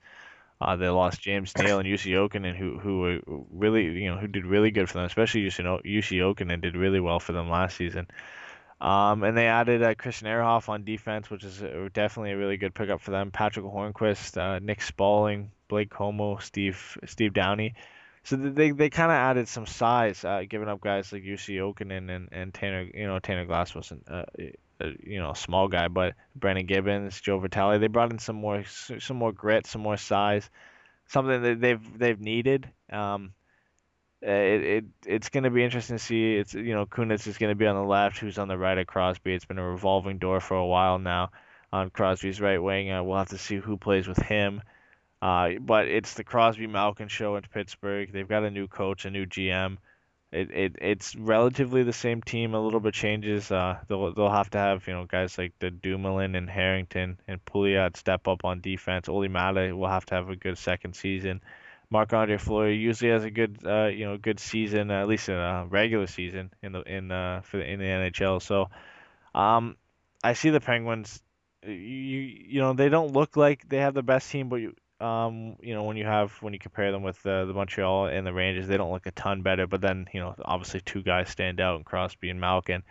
Uh, they lost James Neal and Jussi Jokinen, who who really you know who did really good for them, especially Jussi Jokinen did really well for them last season. Um, and they added uh, Christian Ehrhoff on defense, which is definitely a really good pickup for them. Patric Hornqvist, uh, Nick Spaling, Blake Comeau, Steve Steve Downie. So they they kind of added some size, uh, giving up guys like Jussi Jokinen and, and Tanner. You know, Tanner Glass wasn't uh, a, you know small guy, but Brandon Gibbons, Joe Vitale, they brought in some more some more grit, some more size, something that they've they've needed. Um, it, it it's going to be interesting to see. It's you know Kunitz is going to be on the left, who's on the right of Crosby. It's been a revolving door for a while now on Crosby's right wing. Uh, we'll have to see who plays with him. Uh, but it's the Crosby Malkin show in Pittsburgh. They've got a new coach, a new GM. It, it it's relatively the same team. A little bit changes. Uh, they'll they'll have to have you know guys like the Dumoulin and Harrington and Pouliot step up on defense. Olli Maatta will have to have a good second season. Marc Andre Fleury usually has a good uh, you know good season, at least in a regular season in the in uh for the, in the NHL. So, um, I see the Penguins. You you know they don't look like they have the best team, but you, um, you know, when you have when you compare them with the the Montreal and the Rangers, they don't look a ton better. But then, you know, obviously two guys stand out in Crosby and Malkin,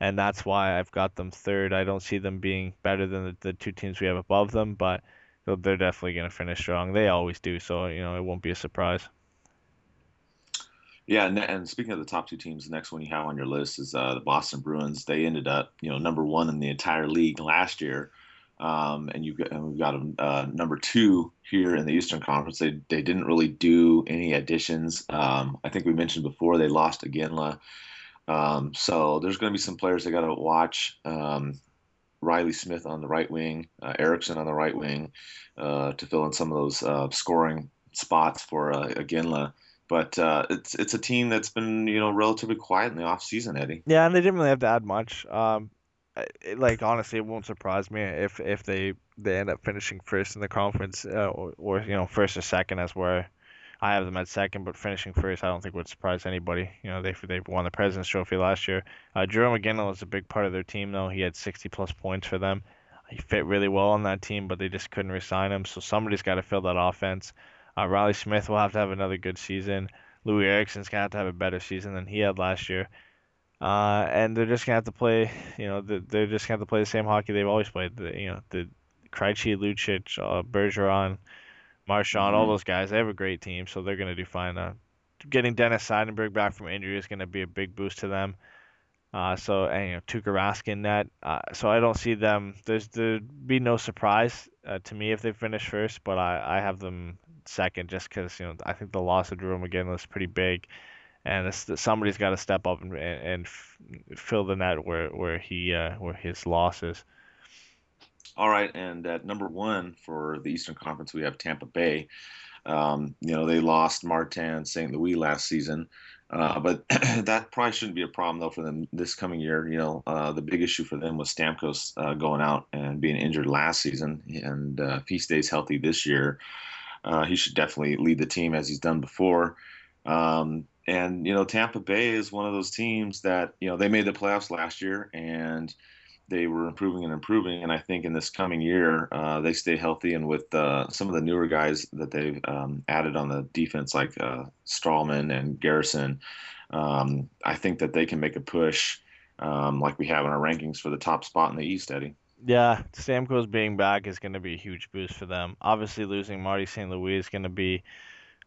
and that's why I've got them third. I don't see them being better than the, the two teams we have above them, but they're definitely going to finish strong. They always do, so you know it won't be a surprise. Yeah, and, and, speaking of the top two teams, the next one you have on your list is uh, the Boston Bruins. They ended up, you know, number one in the entire league last year, um, and you and we've got a uh, number two here in the Eastern Conference. They they didn't really do any additions. Um, I think we mentioned before they lost Iginla, um, so there's going to be some players they got to watch. Um, Reilly Smith on the right wing, uh, Eriksson on the right wing, uh, to fill in some of those uh, scoring spots for uh, Iginla. But uh, it's it's a team that's been you know relatively quiet in the off season, Eddie. Yeah, and they didn't really have to add much. Um, it, like honestly, it won't surprise me if if they they end up finishing first in the conference, uh, or, or you know first or second as where I have them at second, but finishing first, I don't think would surprise anybody. You know, they they won the President's Trophy last year. Uh, Jarome Iginla was a big part of their team, though. He had 60 plus points for them. He fit really well on that team, but they just couldn't resign him. So somebody's got to fill that offense. Uh, Reilly Smith will have to have another good season. Loui Eriksson's gonna have to have a better season than he had last year. Uh, and they're just gonna have to play, you know, they're just gonna have to play the same hockey they've always played. The, you know, the Krejci, Lucic, uh, Bergeron, Marchand, mm-hmm. all those guys. They have a great team, so they're gonna do fine. Uh, getting Dennis Seidenberg back from injury is gonna be a big boost to them. Uh, so and, you know Tuukka Rask in net. Uh, so I don't see them. There's there'd be no surprise uh, to me if they finish first, but I, I have them second just because you know I think the loss of Jarome again was pretty big, and somebody's got to step up and, and fill the net where where he uh, where his loss is. All right, and at number one for the Eastern Conference, we have Tampa Bay. Um, you know, they lost Martin St. Louis last season, uh, but that probably shouldn't be a problem though for them this coming year. You know, uh, the big issue for them was Stamkos uh, going out and being injured last season, and uh, if he stays healthy this year, uh, he should definitely lead the team as he's done before. Um, and you know, Tampa Bay is one of those teams that you know they made the playoffs last year and they were improving and improving. And I think in this coming year, uh, they stay healthy. And with uh, some of the newer guys that they've um, added on the defense, like uh, Stralman and Garrison, um, I think that they can make a push um, like we have in our rankings for the top spot in the East, Eddie. Yeah, Stamkos being back is going to be a huge boost for them. Obviously, losing Marty St. Louis is going to be,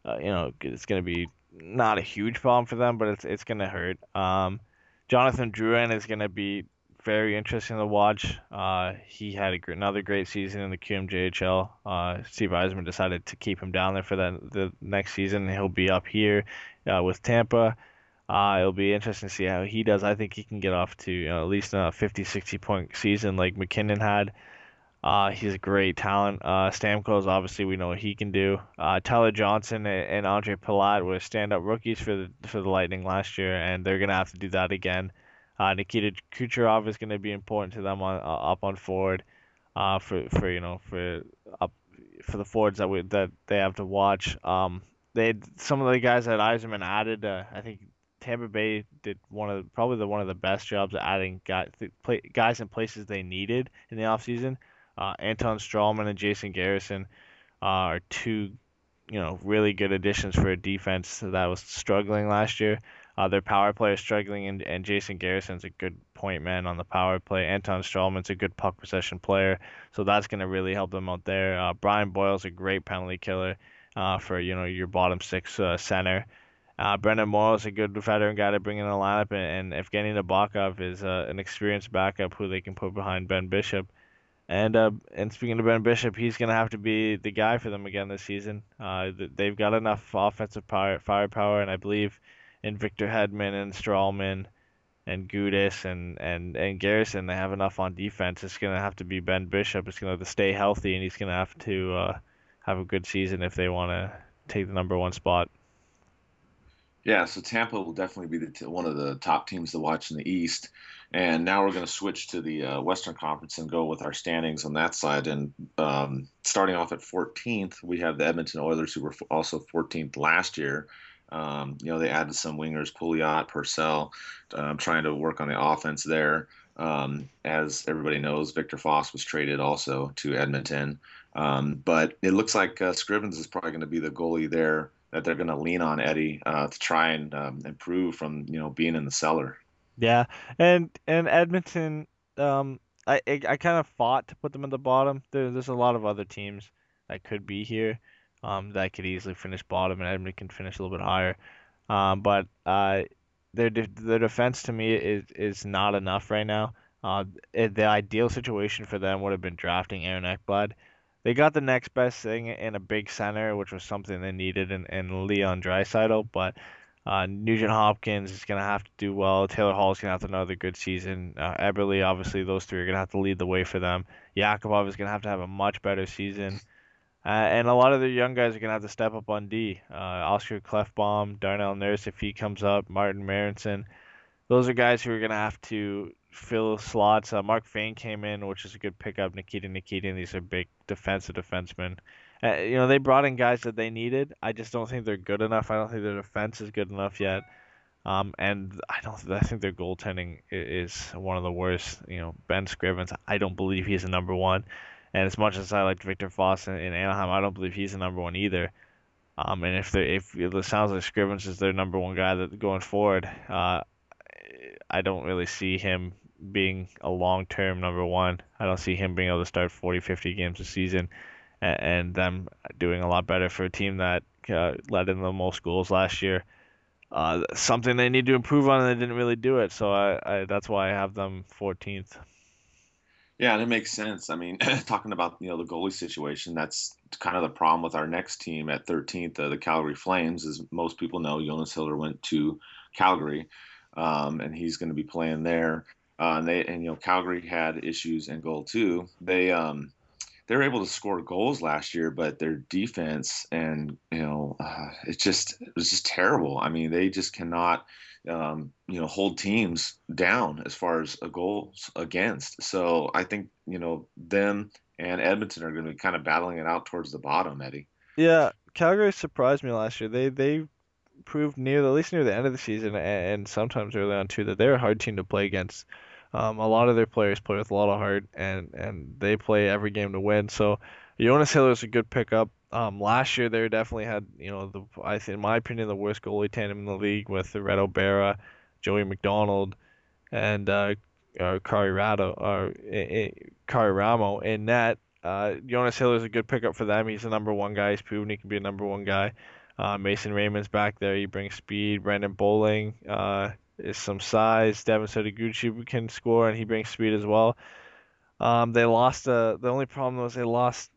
uh, you know, it's going to be not a huge problem for them, but it's it's to hurt. Um, Jonathan Drouin is to be very interesting to watch. Uh, he had a, another great season in the QMJHL. Uh, Steve Yzerman decided to keep him down there for the next season. He'll be up here uh, with Tampa. Uh, it'll be interesting to see how he does. I think he can get off to you know, at least a 50, 60 point season like MacKinnon had. Uh, he's a great talent. Uh, Stamkos, obviously, we know what he can do. Uh, Tyler Johnson and, and Ondrej Palat were stand-up rookies for the for the Lightning last year, and they're gonna have to do that again. Uh, Nikita Kucherov is gonna be important to them on uh, up on forward. Uh, for for you know for up for the forwards that we that they have to watch. Um, they some of the guys that Yzerman added. Uh, I think Tampa Bay did one of probably the one of the best jobs at adding guys, guys in places they needed in the offseason. Uh, Anton Stralman and Jason Garrison uh, are two, you know, really good additions for a defense that was struggling last year. Uh, their power play is struggling, and, and Jason Garrison's a good point man on the power play. Anton Stralman's a good puck possession player, so that's going to really help them out there. Uh, Brian Boyle's a great penalty killer uh, for you know your bottom six uh, center. Uh, Brenden Morrow's a good veteran guy to bring in the lineup, and, and Evgeny Nabokov is uh, an experienced backup who they can put behind Ben Bishop. And uh, and speaking of Ben Bishop, he's going to have to be the guy for them again this season. Uh, they've got enough offensive power, firepower, and I believe in Victor Hedman and Stralman and Gudas and, and, and Garrison, they have enough on defense. It's going to have to be Ben Bishop. It's going to have to stay healthy, and he's going to have to uh, have a good season if they want to take the number one spot. Yeah, so Tampa will definitely be the one of the top teams to watch in the East. And now we're going to switch to the uh, Western Conference and go with our standings on that side. And um, starting off at 14th, we have the Edmonton Oilers, who were also 14th last year. Um, you know, they added some wingers, Pouliot, Purcell, um, trying to work on the offense there. Um, as everybody knows, Viktor Fasth was traded also to Edmonton. Um, but it looks like uh, Scrivens is probably going to be the goalie there that they're going to lean on Eddie uh, to try and um, improve from you know being in the cellar. Yeah, and and Edmonton, um, I I, I kind of fought to put them at the bottom. There, there's a lot of other teams that could be here, um, that could easily finish bottom, and Edmonton can finish a little bit higher. Um, but uh, their de their defense to me is is not enough right now. Uh, it, the ideal situation for them would have been drafting Aaron Ekblad. They got the next best thing in a big center, which was something they needed in, in Leon Draisaitl, but uh, Nugent Hopkins is going to have to do well. Taylor Hall is going to have to another good season. Uh, Eberle, obviously, those three are going to have to lead the way for them. Yakupov is going to have to have a much better season. Uh, and a lot of the young guys are going to have to step up on D. Uh, Oscar Klefbom, Darnell Nurse, if he comes up, Martin Marincin. Those are guys who are going to have to fill slots. Uh, Mark Fayne came in, which is a good pickup. Nikita Nikitin, these are big defensive defensemen. Uh, you know, they brought in guys that they needed. I just don't think they're good enough. I don't think their defense is good enough yet. Um, and I don't. I think their goaltending is one of the worst. You know, Ben Scrivens. I don't believe he's a number one. And as much as I liked Viktor Fasth in, in Anaheim, I don't believe he's the number one either. Um, and if they if it sounds like Scrivens is their number one guy that going forward, uh, I don't really see him being a long-term number one. I don't see him being able to start 40, 50 games a season, and, them doing a lot better for a team that uh, led in the most goals last year. Uh, something they need to improve on, and they didn't really do it. So I, I that's why I have them 14th. Yeah, and it makes sense. I mean, talking about you know the goalie situation, that's kind of the problem with our next team at 13th, uh, the Calgary Flames. As most people know, Jonas Hiller went to Calgary, um, and he's going to be playing there. Uh, and they and you know Calgary had issues in goal too. They um, they were able to score goals last year, but their defense and you know uh, it just it was just terrible. I mean, they just cannot um, you know, hold teams down as far as a goals against. So I think you know them and Edmonton are going to be kind of battling it out towards the bottom, Eddie. Yeah, Calgary surprised me last year. They they proved near at least near the end of the season and sometimes early on too that they're a hard team to play against. Um, a lot of their players play with a lot of heart and and they play every game to win. So Jonas Hiller is a good pickup. Um, last year they definitely had, you know, the I in my opinion the worst goalie tandem in the league with the Reto Berra, Joey MacDonald, and uh, uh Rado or uh, Karri Ramo in net. Uh, Jonas Hiller is a good pickup for them. He's the number one guy. He's proven he can be a number one guy. Uh, Mason Raymond's back there. He brings speed. Brandon Bollig, uh, is some size. Devin Setoguchi can score, and he brings speed as well. Um, they lost. Uh, the only problem was they lost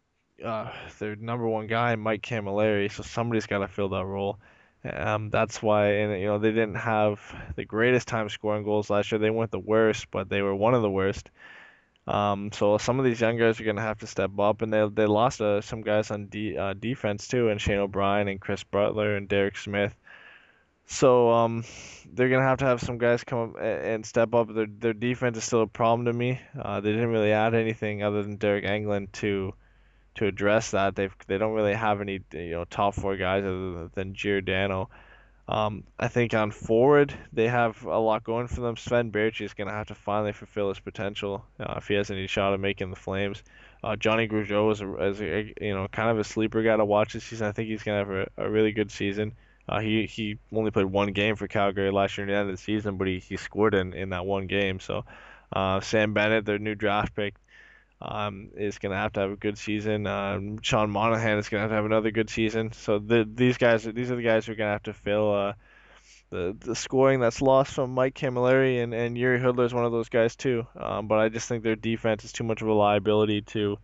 uh, their number one guy, Mike Cammalleri, so somebody's got to fill that role. Um, that's why, and you know, they didn't have the greatest time scoring goals last year. They weren't the worst, but they were one of the worst. Um, so some of these young guys are gonna have to step up, and they they lost uh, some guys on de- uh, defense too, and Shane O'Brien and Chris Butler and Derek Smith. So um, they're gonna have to have some guys come up and step up. Their their defense is still a problem to me. Uh, they didn't really add anything other than Deryk Engelland to to address that. They they don't really have any you know top four guys other than Giordano. Um, I think on forward they have a lot going for them. Sven Baertschi is to have to finally fulfill his potential uh, if he has any shot of making the Flames. Uh, Johnny Gaudreau is, a, is a, you know kind of a sleeper guy to watch this season. I think he's to have a, a really good season. Uh, he he only played one game for Calgary last year at the end of the season, but he, he scored in, in that one game. So uh, Sam Bennett, their new draft pick, um, is going to have to have a good season. Um, Sean Monahan is going to have to have another good season. So the, these guys, these are the guys who are going to have to fill uh, the the scoring that's lost from Mike Cammalleri and and Jiri Hudler is one of those guys too. Um, but I just think their defense is too much of a liability to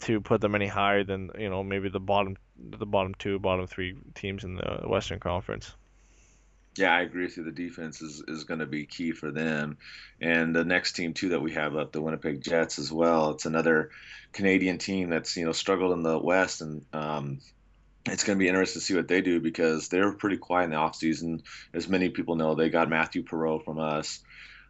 to put them any higher than you know maybe the bottom the bottom two, bottom three teams in the Western Conference. Yeah, I agree with you. The defense is, is going to be key for them. And the next team, too, that we have up, the Winnipeg Jets as well. It's another Canadian team that's, you know, struggled in the West. And um, it's going to be interesting to see what they do because they were pretty quiet in the offseason. As many people know, they got Mathieu Perreault from us,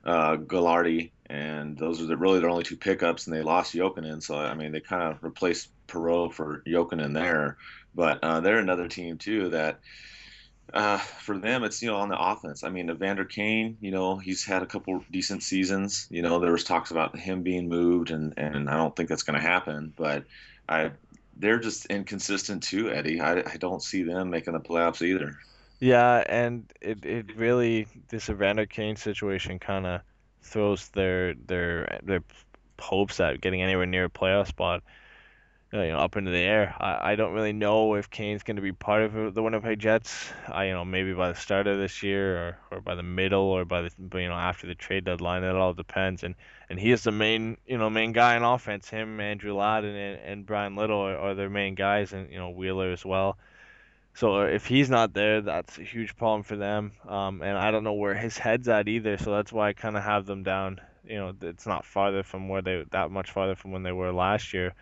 uh, Galiardi, and those are the, really their only two pickups. And they lost Jokinen. So, I mean, they kind of replaced Perreault for Jokinen there. But uh, they're another team, too, that – uh, for them, it's you know on the offense. I mean, Evander Kane, you know, he's had a couple decent seasons. You know, there was talks about him being moved, and and I don't think that's going to happen. But I, they're just inconsistent too, Eddie. I, I don't see them making the playoffs either. Yeah, and it it really this Evander Kane situation kind of throws their their their hopes at getting anywhere near a playoff spot you know, up into the air. I, I don't really know if Kane's going to be part of the Winnipeg Jets. I, you know, maybe by the start of this year or, or by the middle or by the, you know, after the trade deadline. It all depends. And and he is the main, you know, main guy in offense. Him, Andrew Ladd, and, and Bryan Little are, are their main guys, and you know, Wheeler as well. So uh, if he's not there, that's a huge problem for them. Um, and I don't know where his head's at either. So that's why I kind of have them down. You know, it's not farther from where they that much farther from when they were last year.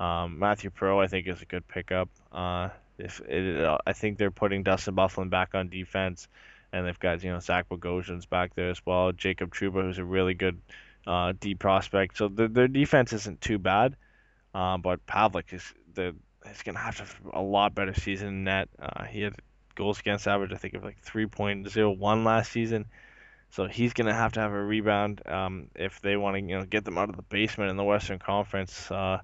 Um, Mathieu Perreault, I think, is a good pickup. Uh, if it, uh, I think they're putting Dustin Byfuglien back on defense, and they've got you know Zach Bogosian's back there as well. Jacob Trouba, who's a really good uh, D prospect. So their, their defense isn't too bad, uh, but Pavelec is the he's gonna have to have a lot better season in net. Uh, he had goals against average, I think, of like 3.01 last season. So he's gonna have to have a rebound um, if they want to, you know, get them out of the basement in the Western Conference. Uh,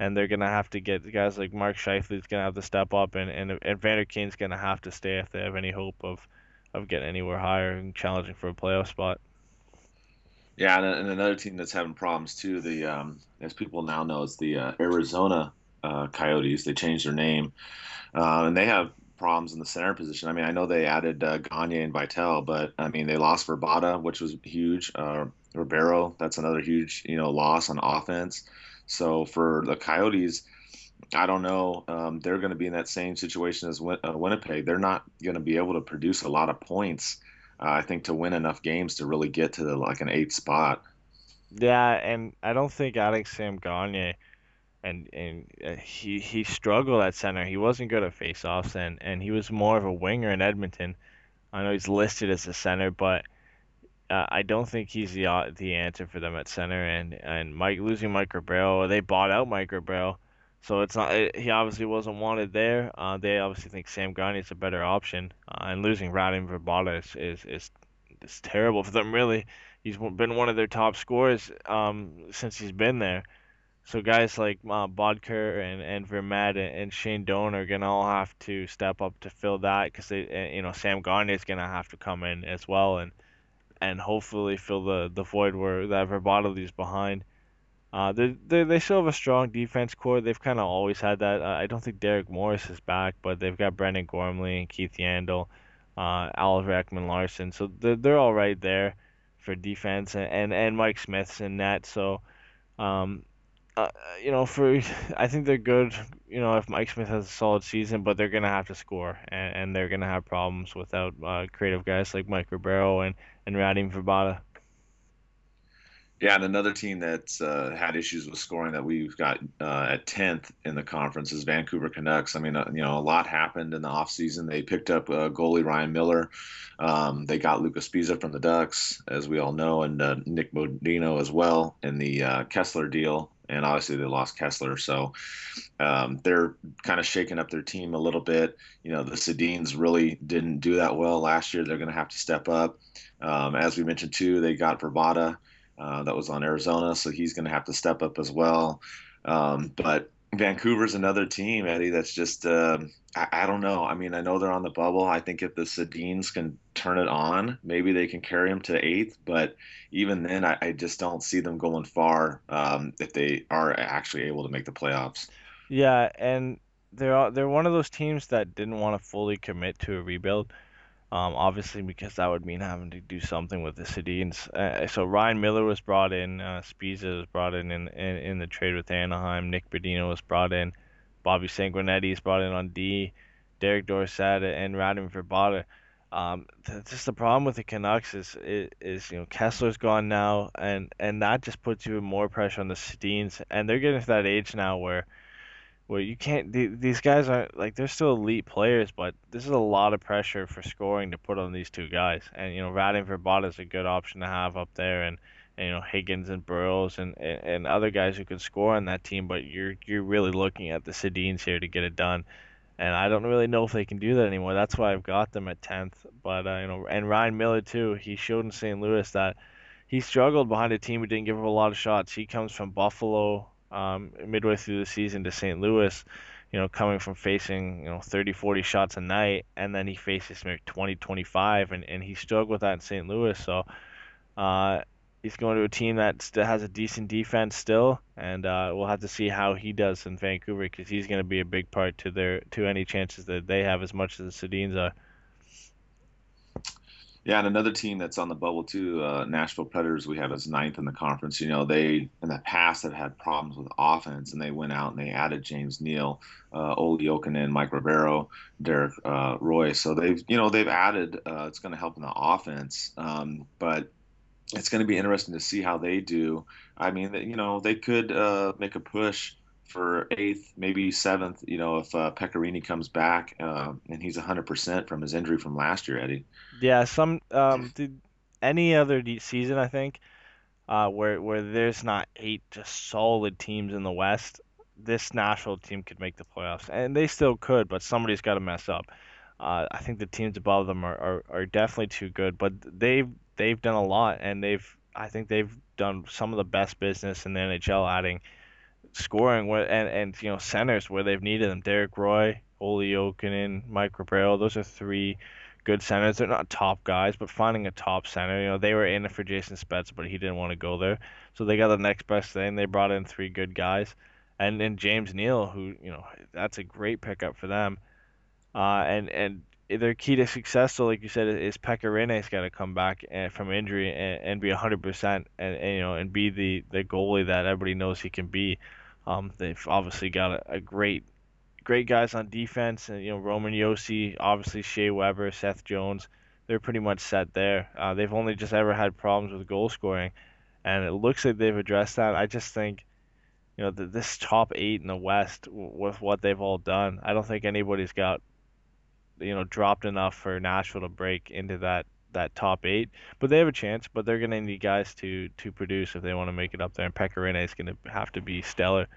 and they're gonna have to get guys like Mark Scheifele's gonna have to step up, and and, and Vander Kane's gonna have to stay if they have any hope of of getting anywhere higher and challenging for a playoff spot. Yeah, and, and another team that's having problems too. The um, as people now know, is the uh, Arizona uh, Coyotes. They changed their name, uh, and they have problems in the center position. I mean, I know they added uh, Gagner and Vitale, but I mean, they lost Vrbata, which was huge. Uh, Ribeiro, that's another huge, you know, loss on offense. So for the Coyotes, I don't know. Um, they're going to be in that same situation as Win- uh, Winnipeg. They're not going to be able to produce a lot of points. Uh, I think to win enough games to really get to the, like an eighth spot. Yeah, and I don't think adding Sam Gagner and and uh, he he struggled at center. He wasn't good at faceoffs, and and he was more of a winger in Edmonton. I know he's listed as a center, but uh, I don't think he's the uh, the answer for them at center. And and Mike losing Mike Ribeiro, they bought out Mike Ribeiro, so it's not it, he obviously wasn't wanted there. Uh, they obviously think Sam Gagner is a better option, uh, and losing Radim Vrbata is, is is is terrible for them. Really, he's been one of their top scorers um, since he's been there. So guys like uh, Boedker and and Vermette and, and Shane Doan are gonna all have to step up to fill that because they you know Sam Gagner is gonna have to come in as well and and hopefully fill the, the void where that Vrbata leaves behind. Uh, they, they they still have a strong defense core. They've kind of always had that. Uh, I don't think Derek Morris is back, but they've got Brandon Gormley and Keith Yandle, uh, Oliver Ekman-Larsson. So they're, they're all right there for defense, and, and, and Mike Smith's in net. So um, uh, you know, for I think they're good. You know, if Mike Smith has a solid season, but they're gonna have to score, and, and they're gonna have problems without uh, creative guys like Mike Ribeiro and and Radim Vrbata. Yeah, and another team that's uh, had issues with scoring that we've got uh, at 10th in the conference is Vancouver Canucks. I mean, uh, you know, a lot happened in the offseason. They picked up uh, goalie Ryan Miller. Um, they got Luca Sbisa from the Ducks, as we all know, and uh, Nick Bonino as well in the uh, Kesler deal. And obviously, they lost Kesler, So um, they're kind of shaking up their team a little bit. You know, the Sedins really didn't do that well last year. They're going to have to step up. Um, as we mentioned, too, they got Vrbata. Uh, that was on Arizona, so he's going to have to step up as well. Um, but Vancouver's another team, Eddie. That's just uh, I, I, don't know. I mean, I know they're on the bubble. I think if the Sedins can turn it on, maybe they can carry them to eighth. But even then, I, I just don't see them going far um, if they are actually able to make the playoffs. Yeah, and they're they're one of those teams that didn't want to fully commit to a rebuild. Um, obviously, because that would mean having to do something with the Sedins. Uh, so Ryan Miller was brought in, uh, was brought in in, in in the trade with Anaheim. Nick Bonino was brought in. Bobby Sanguinetti is brought in on D. Derek Dorsett and Radim Vrbata. Um, just the problem with the Canucks is, is, is you know Kesler's gone now, and and that just puts even more pressure on the Sedins, and they're getting to that age now where where you can't these guys aren't like they're still elite players, but this is a lot of pressure for scoring to put on these two guys. And you know, Radim Vrbata is a good option to have up there, and, and you know Higgins and Burrows and, and, and other guys who can score on that team. But you're you're really looking at the Sedins here to get it done, and I don't really know if they can do that anymore. That's why I've got them at tenth. But uh, you know, and Ryan Miller too. He showed in St. Louis that he struggled behind a team who didn't give him a lot of shots. He comes from Buffalo um, midway through the season to St. Louis, you know, coming from facing, you know, 30, 40 shots a night, and then he faces maybe 20, 25, and, and he struggled with that in St. Louis. So uh, he's going to a team that still has a decent defense still, and uh, we'll have to see how he does in Vancouver because he's going to be a big part to their to any chances that they have as much as the Sedins are. Yeah, and another team that's on the bubble too, uh, Nashville Predators, we have as ninth in the conference. You know, they in the past have had problems with offense, and they went out and they added James Neal, uh, Olli Jokinen, Mike Ribeiro, Derek uh, Roy. So they've, you know, they've added. Uh, it's going to help in the offense, um, but it's going to be interesting to see how they do. I mean, you know, they could uh, make a push for eighth, maybe seventh. You know, if uh, Pekka Rinne comes back uh, and he's 100% from his injury from last year, Eddie. Yeah, some um, any other season I think uh, where where there's not eight just solid teams in the West, this Nashville team could make the playoffs, and they still could, but somebody's got to mess up. Uh, I think the teams above them are, are, are definitely too good, but they've they've done a lot, and they've I think they've done some of the best business in the NHL, adding scoring where and, and you know centers where they've needed them. Derek Roy, Olli Jokinen, Mike Ribeiro, those are three good centers. They're not top guys, but finding a top center, you know, they were in it for Jason Spezza, but he didn't want to go there. So they got the next best thing. They brought in three good guys. And then James Neal, who, you know, that's a great pickup for them. Uh, and, and their key to success, so like you said, is Pekka Rinne's got to come back eh, from injury and, and be 100% and, and, you know and be the, the goalie that everybody knows he can be. Um, they've obviously got a, a great great guys on defense, and you know Roman Josi, obviously Shea Weber, Seth Jones, they're pretty much set there. Uh, they've only just ever had problems with goal scoring, and it looks like they've addressed that. I just think, you know, the, this top eight in the West with what they've all done, I don't think anybody's got, you know, dropped enough for Nashville to break into that that top eight. But they have a chance. But they're going to need guys to to produce if they want to make it up there. And Pekka Rinne is going to have to be stellar.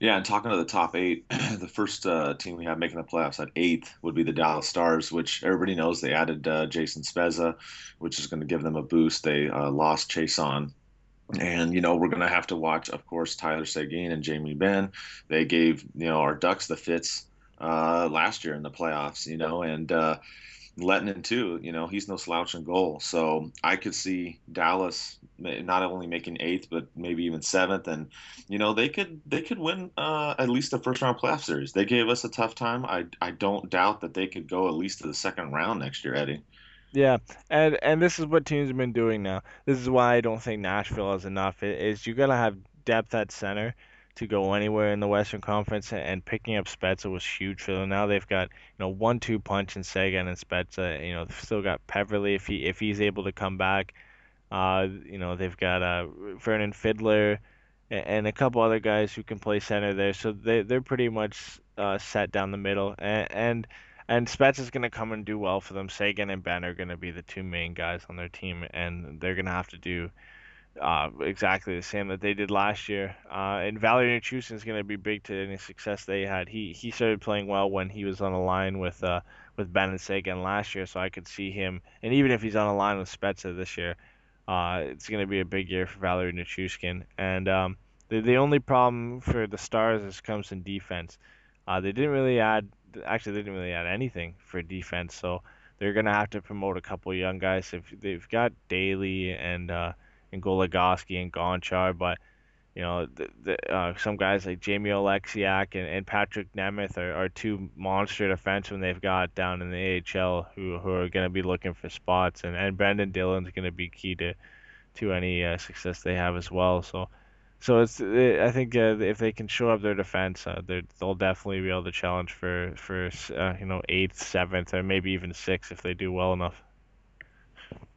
Yeah, and talking to the top eight, the first uh, team we have making the playoffs at eighth would be the Dallas Stars, which everybody knows they added uh, Jason Spezza, which is going to give them a boost. They uh, lost Chiasson. And, you know, we're going to have to watch, of course, Tyler Seguin and Jamie Benn. They gave, you know, our Ducks the fits uh, last year in the playoffs, you know, and, Lehtonen too. You know, he's no slouch in goal. So I could see Dallas not only making eighth, but maybe even seventh, and you know they could they could win uh, at least the first round playoff series. They gave us a tough time. I I don't doubt that they could go at least to the second round next year, Eddie. Yeah, and and this is what teams have been doing now. This is why I don't think Nashville is enough. Is you gotta have depth at center to go anywhere in the Western Conference, and picking up Spezza was huge for them. Now they've got you know one-two punch in Seguin and Spezza. You know, they've still got Peverley if he if he's able to come back. Uh, you know, they've got uh, Vernon Fiddler and a couple other guys who can play center there. So they they're pretty much uh, set down the middle, and and, and Spezza's going to come and do well for them. Seguin and Benn are going to be the two main guys on their team, and they're going to have to do uh, exactly the same that they did last year. Uh, and Valeri Nichushkin is going to be big to any success they had. He he started playing well when he was on a line with uh, with Benn and Seguin last year, so I could see him. And even if he's on a line with Spezza this year, uh, it's going to be a big year for Valeri Nichushkin. And um, the the only problem for the Stars is comes in defense. Uh, they didn't really add. Actually, they didn't really add anything for defense, so they're going to have to promote a couple young guys. If they've got Daly and uh, and Goligoski and Gonchar, but you know, the, the, uh, some guys like Jamie Oleksiak and, and Patrik Nemeth are, are two monster defensemen they've got down in the AHL who, who are going to be looking for spots, and, and Brendan Dillon's going to be key to to any uh, success they have as well. So, so it's it, I think uh, if they can show up their defense, uh, they'll definitely be able to challenge for for uh, you know eighth, seventh, or maybe even sixth if they do well enough.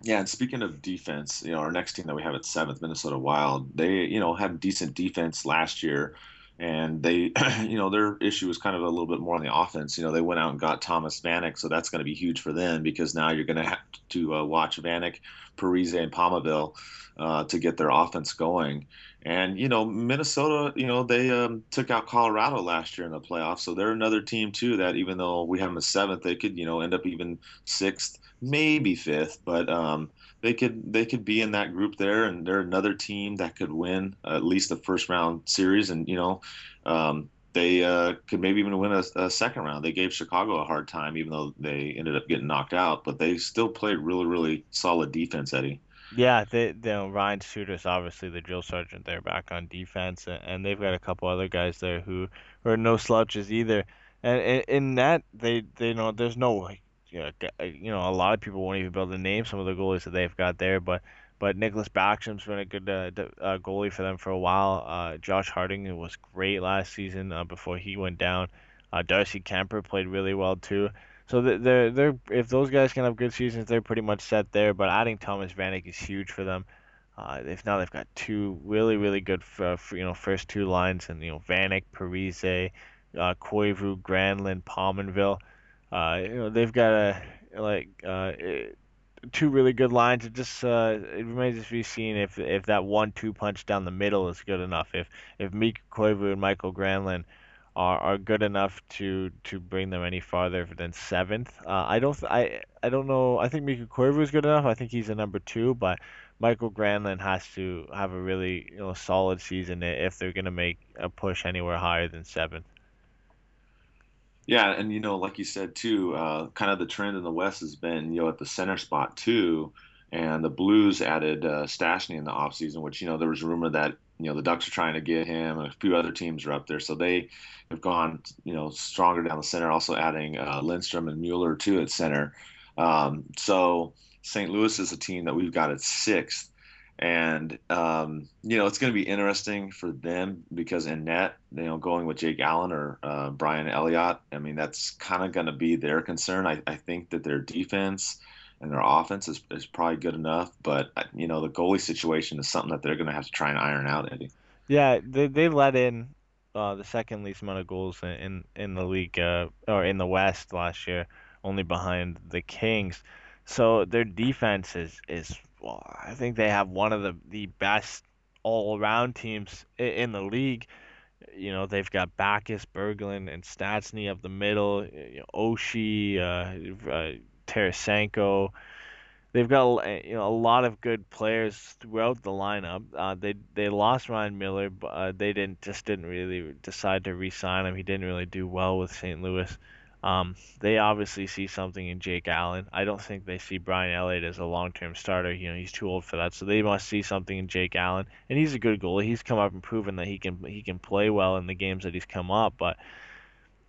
Yeah, and speaking of defense, you know, our next team that we have at seventh, Minnesota Wild, they, you know, had decent defense last year, and they, you know, their issue was kind of a little bit more on the offense. You know, they went out and got Thomas Vanek, so that's going to be huge for them because now you're going to have to uh, watch Vanek, Parise, and Pominville uh, to get their offense going. And you know, Minnesota, you know, they um, took out Colorado last year in the playoffs, so they're another team too that even though we have them seventh, they could, you know, end up even sixth maybe fifth, but um, they could they could be in that group there, and they're another team that could win at least the first round series. And you know, um, they uh, could maybe even win a, a, second round. They gave Chicago a hard time, even though they ended up getting knocked out. But they still played really, really solid defense, Eddie. Yeah, they, they Ryan Suter's obviously the drill sergeant there back on defense, and they've got a couple other guys there who, who are no slouches either. And in that, they they know there's no you know, you know, a lot of people won't even be able to name some of the goalies that they've got there, but but Niklas Backstrom's been a good uh, uh, goalie for them for a while. Uh, Josh Harding was great last season uh, before he went down. Uh, Darcy Kuemper played really well too. So they're they're if those guys can have good seasons, they're pretty much set there. But adding Thomas Vanek is huge for them. Uh, if now they've got two really really good you know first two lines and you know Vanek, Parise, uh, Koivu, Granlund, Pominville. Uh, you know they've got a like uh, two really good lines. It just uh, it remains to be seen if if that one-two punch down the middle is good enough. If if Mikko Koivu and Mikael Granlund are, are good enough to to bring them any farther than seventh. Uh, I don't I I don't know. I think Mikko Koivu is good enough. I think he's a number two, but Mikael Granlund has to have a really you know solid season if they're going to make a push anywhere higher than seventh. Yeah, and you know, like you said too, uh, kind of the trend in the West has been you know at the center spot too, and the Blues added uh, in the offseason, which you know there was rumor that you know the Ducks are trying to get him, and a few other teams are up there, so they have gone you know stronger down the center, also adding uh, Lindstrom and Mueller too at center. Um, so St. Louis is a team that we've got at sixth and um, you know it's going to be interesting for them because in net, you know, going with Jake Allen or uh, Brian Elliott, I mean that's kind of going to be their concern. I, I think that their defense and their offense is, is probably good enough, but uh, you know the goalie situation is something that they're going to have to try and iron out, Eddie. Yeah, they they let in uh, the second least amount of goals in in the league uh, or in the West last year, only behind the Kings. So their defense is is well, I think they have one of the, the best all around teams in the league. You know, they've got Backes, Berglund, and Stastny up the middle, you know, Oshie, uh, uh, Tarasenko. They've got you know a lot of good players throughout the lineup. Uh, they they lost Ryan Miller, but uh, they didn't just didn't really decide to re-sign him. He didn't really do well with St. Louis. Um, they obviously see something in Jake Allen. I don't think they see Brian Elliott as a long-term starter. You know, he's too old for that. So they must see something in Jake Allen, and he's a good goalie. He's come up and proven that he can he can play well in the games that he's come up. But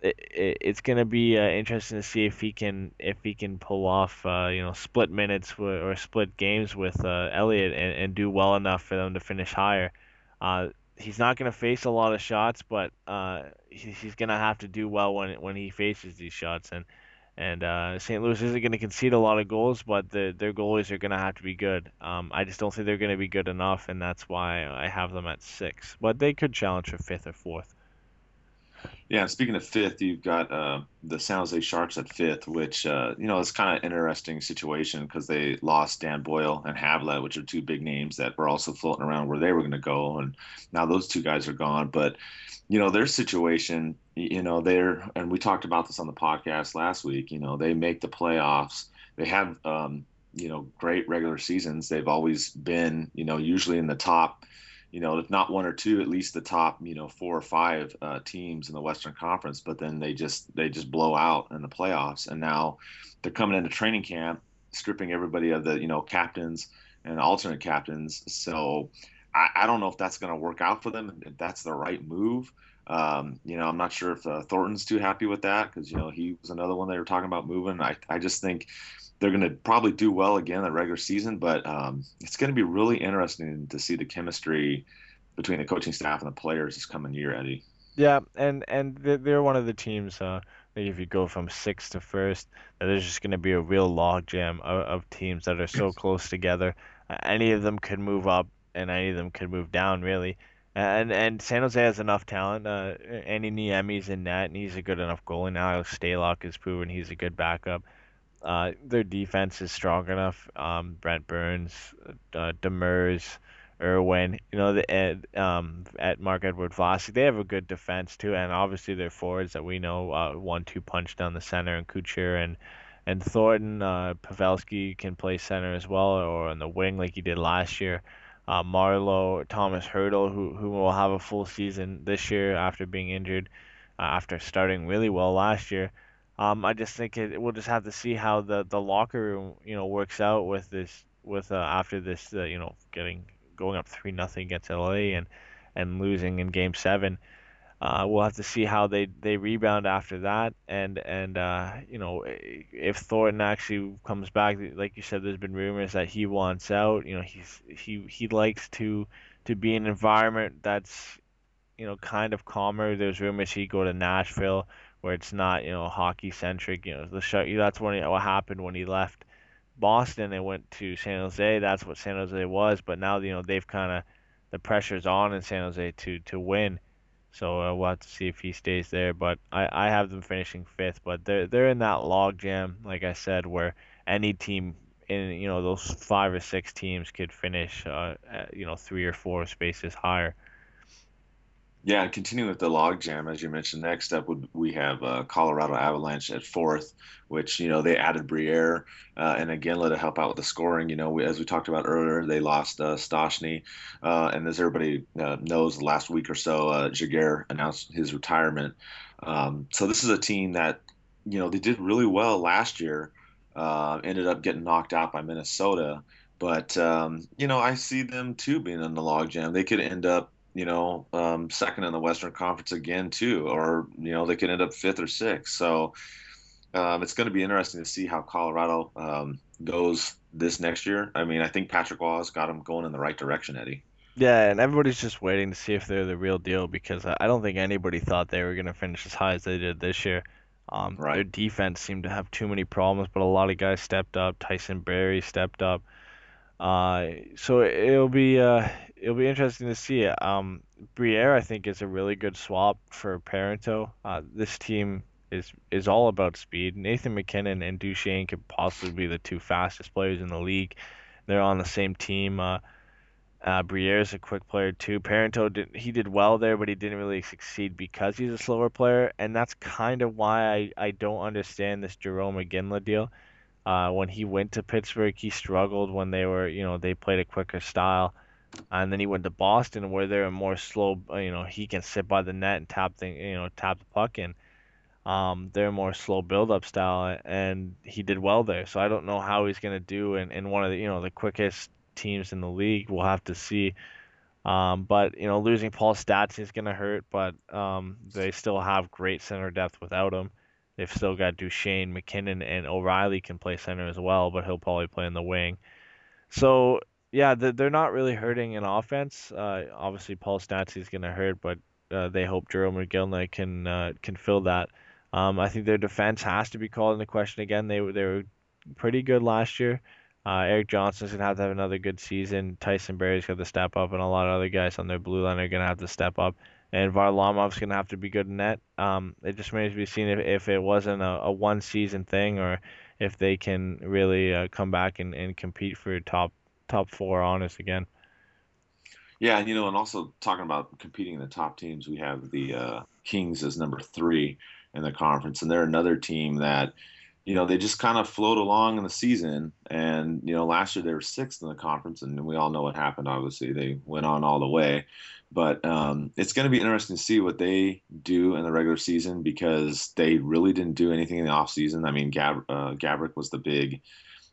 it, it, it's going to be uh, interesting to see if he can if he can pull off uh, you know split minutes or split games with uh, Elliott and, and do well enough for them to finish higher. Uh, he's not going to face a lot of shots, but uh, he, he's going to have to do well when when he faces these shots. And and uh, St. Louis isn't going to concede a lot of goals, but the, their goalies are going to have to be good. Um, I just don't think they're going to be good enough, and that's why I have them at six. But they could challenge for fifth or fourth. Yeah, speaking of fifth, you've got uh, the San Jose Sharks at fifth, which uh, you know is kind of interesting situation because they lost Dan Boyle and Havlat, which are two big names that were also floating around where they were going to go, and now those two guys are gone. But you know their situation, you know they're and we talked about this on the podcast last week. You know they make the playoffs. They have um, you know great regular seasons. They've always been you know usually in the top you know, if not one or two, at least the top, you know, four or five uh, teams in the Western Conference. But then they just they just blow out in the playoffs, and now they're coming into training camp, stripping everybody of the you know captains and alternate captains. So I, I don't know if that's going to work out for them. If that's the right move. Um, you know, I'm not sure if uh, Thornton's too happy with that because you know he was another one they were talking about moving. I I just think they're going to probably do well again in the regular season, but um, it's going to be really interesting to see the chemistry between the coaching staff and the players this coming year, Eddie. Yeah, and and they're one of the teams. Uh, if you go from sixth to first, there's just going to be a real logjam of, of teams that are so close together. Any of them could move up, and any of them could move down, really. And and San Jose has enough talent. Uh, Antti Niemi's in net, and he's a good enough goalie now. Stalock has proven he's a good backup. Uh, their defense is strong enough. Um, Brent Burns, uh, Demers, Irwin, you know, the, Ed, um, at Marc-Edouard Vlasic, they have a good defense too, and obviously their forwards that we know, uh, one-two punch down the center, and Couture and and Thornton, uh, Pavelski can play center as well, or on the wing like he did last year. Uh, Marleau, Tomas Hertl, who who will have a full season this year after being injured. uh, after starting really well last year. Um, I just think it, we'll just have to see how the, the locker room you know works out with this with uh, after this uh, you know getting going up three nothing against LA and and losing in Game Seven. Uh, we'll have to see how they, they rebound after that, and and uh, you know if Thornton actually comes back, like you said, there's been rumors that he wants out. You know he's he he likes to to be in an environment that's you know kind of calmer. There's rumors he'd go to Nashville where it's not you know hockey centric. You know the show, that's when what happened when he left Boston and went to San Jose. That's what San Jose was, but now you know they've kind of the pressure's on in San Jose to to win so uh, we'll have to see if he stays there. But I, I have them finishing fifth. But they're they're in that log jam, like I said, where any team in you know those five or six teams could finish, uh, you know, three or four spaces higher. Yeah, and continuing with the logjam, as you mentioned, next up would we have uh, Colorado Avalanche at fourth, which you know they added Briere, uh, and again let it help out with the scoring. You know, we, as we talked about earlier, they lost uh, uh, and as everybody uh, knows, last week or so, uh, Giguere announced his retirement. Um, so this is a team that you know they did really well last year, uh, ended up getting knocked out by Minnesota. But um, you know, I see them too being in the logjam. They could end up you know, um, second in the Western Conference again too, or you know they could end up fifth or sixth. So um, it's going to be interesting to see how Colorado um, goes this next year. I mean, I think Patrick Roy's got them going in the right direction, Eddie. Yeah, and everybody's just waiting to see if they're the real deal because I don't think anybody thought they were going to finish as high as they did this year. Um, right. Their defense seemed to have too many problems, but a lot of guys stepped up. Tyson Barrie stepped up. Uh, so it'll be uh, it'll be interesting to see. Um, Briere, I think, is a really good swap for Parenteau. Uh, this team is is all about speed. Nathan MacKinnon and Duchene could possibly be the two fastest players in the league. They're on the same team. Uh, uh, a quick player too. Parenteau did he did well there, but he didn't really succeed because he's a slower player, and that's kind of why I, I don't understand this Jarome Iginla deal. Uh, when he went to Pittsburgh, he struggled when they were, you know, they played a quicker style. And then he went to Boston, where they're more slow, uh, you know, he can sit by the net and tap the, you know, tap the puck in. Um, they're more slow build-up style, and he did well there. So I don't know how he's gonna do in, in one of the, you know, the quickest teams in the league. We'll have to see. Um, but you know, losing Paul Stastny is gonna hurt, but um, they still have great center depth without him. They've still got Duchene, MacKinnon, and O'Reilly can play center as well, but he'll probably play in the wing. So yeah, they're not really hurting in offense. Uh, obviously, Paul Stastny is going to hurt, but uh, they hope Jarome Iginla can uh, can fill that. Um, I think their defense has to be called into question again. They were they were pretty good last year. Uh, Erik Johnson's gonna have to have another good season. Tyson Barrie's got to step up, and a lot of other guys on their blue line are gonna have to step up and Varlamov's going to have to be good in net. Um, it just remains to be seen if, if it wasn't a, a one season thing or if they can really uh, come back and, and compete for top top four on us again. Yeah, and you know, and also talking about competing in the top teams, we have the uh, Kings as number three in the conference, and they're another team that you know, they just kind of float along in the season. And, you know, last year they were sixth in the conference, and we all know what happened, obviously. They went on all the way. But um, it's going to be interesting to see what they do in the regular season because they really didn't do anything in the offseason. I mean, Gab- uh, Gaborik was the big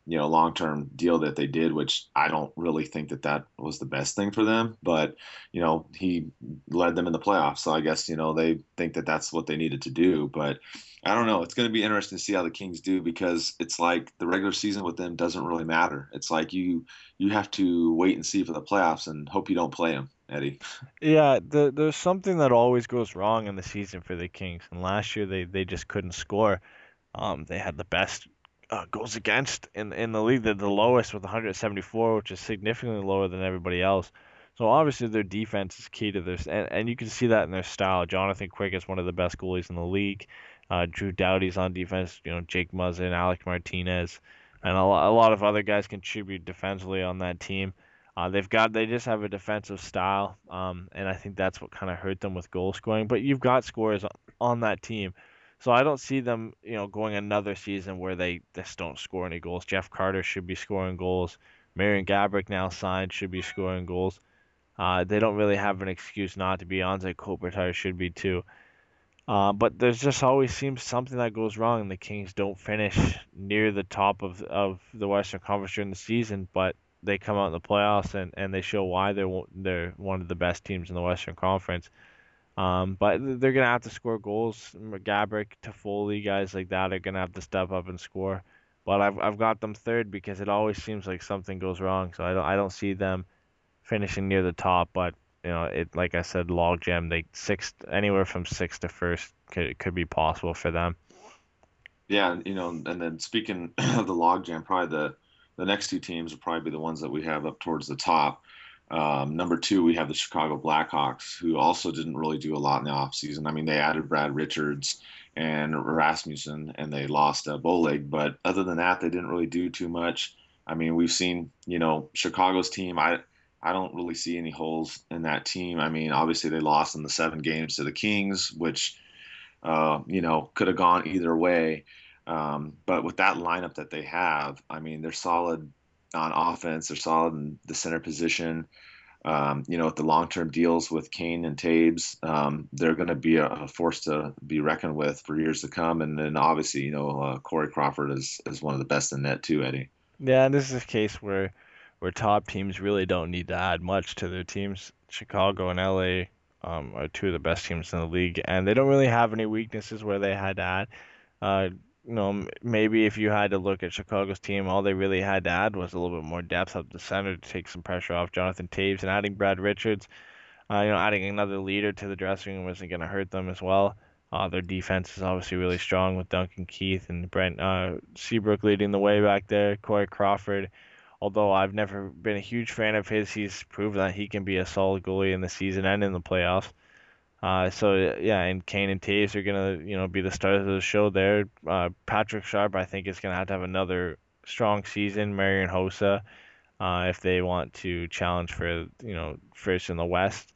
you know long term deal that they did which i don't really think that that was the best thing for them but you know he led them in the playoffs. So i guess you know they think that that's what they needed to do but i don't know. It's going to be interesting to see how the kings do because it's like the regular season with them doesn't really matter. It's like you you have to wait and see for the playoffs and hope you don't play them eddie. Yeah the, there's something that always goes wrong in the season for the kings and last year they, they just couldn't score. Um, they had the best uh, goals against in in the league. They're the lowest with 174, which is significantly lower than everybody else. So obviously their defense is key to this, and, and you can see that in their style. Jonathan Quick is one of the best goalies in the league. Uh, Drew Doughty's on defense. You know Jake Muzzin, Alec Martinez, and a, a lot of other guys contribute defensively on that team. Uh, they've got they just have a defensive style, um, and I think that's what kind of hurt them with goal scoring. But you've got scorers on that team so I don't see them, you know, going another season where they just don't score any goals. Jeff Carter should be scoring goals. Marian Gaborik now signed should be scoring goals. Uh, they don't really have an excuse not to be. Anze Kopitar should be too. Uh, but there's just always seems something that goes wrong, and the Kings don't finish near the top of of the Western Conference during the season, but they come out in the playoffs and, and they show why they're they're one of the best teams in the Western Conference. Um, but they're gonna have to score goals. Gaborik, Toffoli, guys like that are gonna have to step up and score. But I've I've got them third because it always seems like something goes wrong. So I don't I don't see them finishing near the top. But you know, it like I said, logjam. They sixth anywhere from sixth to first could could be possible for them. Yeah, you know, and then speaking of the logjam, probably the the next two teams will probably be the ones that we have up towards the top. Um, number two, we have the Chicago Blackhawks, who also didn't really do a lot in the offseason. I mean, they added Brad Richards and Rasmussen, and they lost uh, Bollig, but other than that, they didn't really do too much. I mean, we've seen, you know, Chicago's team. I I don't really see any holes in that team. I mean, obviously they lost in the seven games to the Kings, which uh, you know could have gone either way. Um, but with that lineup that they have, I mean, they're solid on offense. They're solid in the center position. Um, you know, with the long-term deals with Kane and Toews, um, they're going to be a, a, force to be reckoned with for years to come. And then obviously, you know, uh, Corey Crawford is is one of the best in net too, Eddie. Yeah, and this is a case where where top teams really don't need to add much to their teams. Chicago and LA um, are two of the best teams in the league, and they don't really have any weaknesses where they had to add. Uh, you know, maybe if you had to look at Chicago's team, all they really had to add was a little bit more depth up the center to take some pressure off Jonathan Toews and adding Brad Richards. Uh, you know, adding another leader to the dressing room wasn't going to hurt them as well. Uh, their defense is obviously really strong with Duncan Keith and Brent uh, Seabrook leading the way back there. Corey Crawford, although I've never been a huge fan of his, he's proven that he can be a solid goalie in the season and in the playoffs. Uh, so yeah, and Kane and Toews are gonna you know be the stars of the show there. Uh, Patrick Sharp I think is gonna have to have another strong season. Marian Hossa, uh, if they want to challenge for you know first in the West.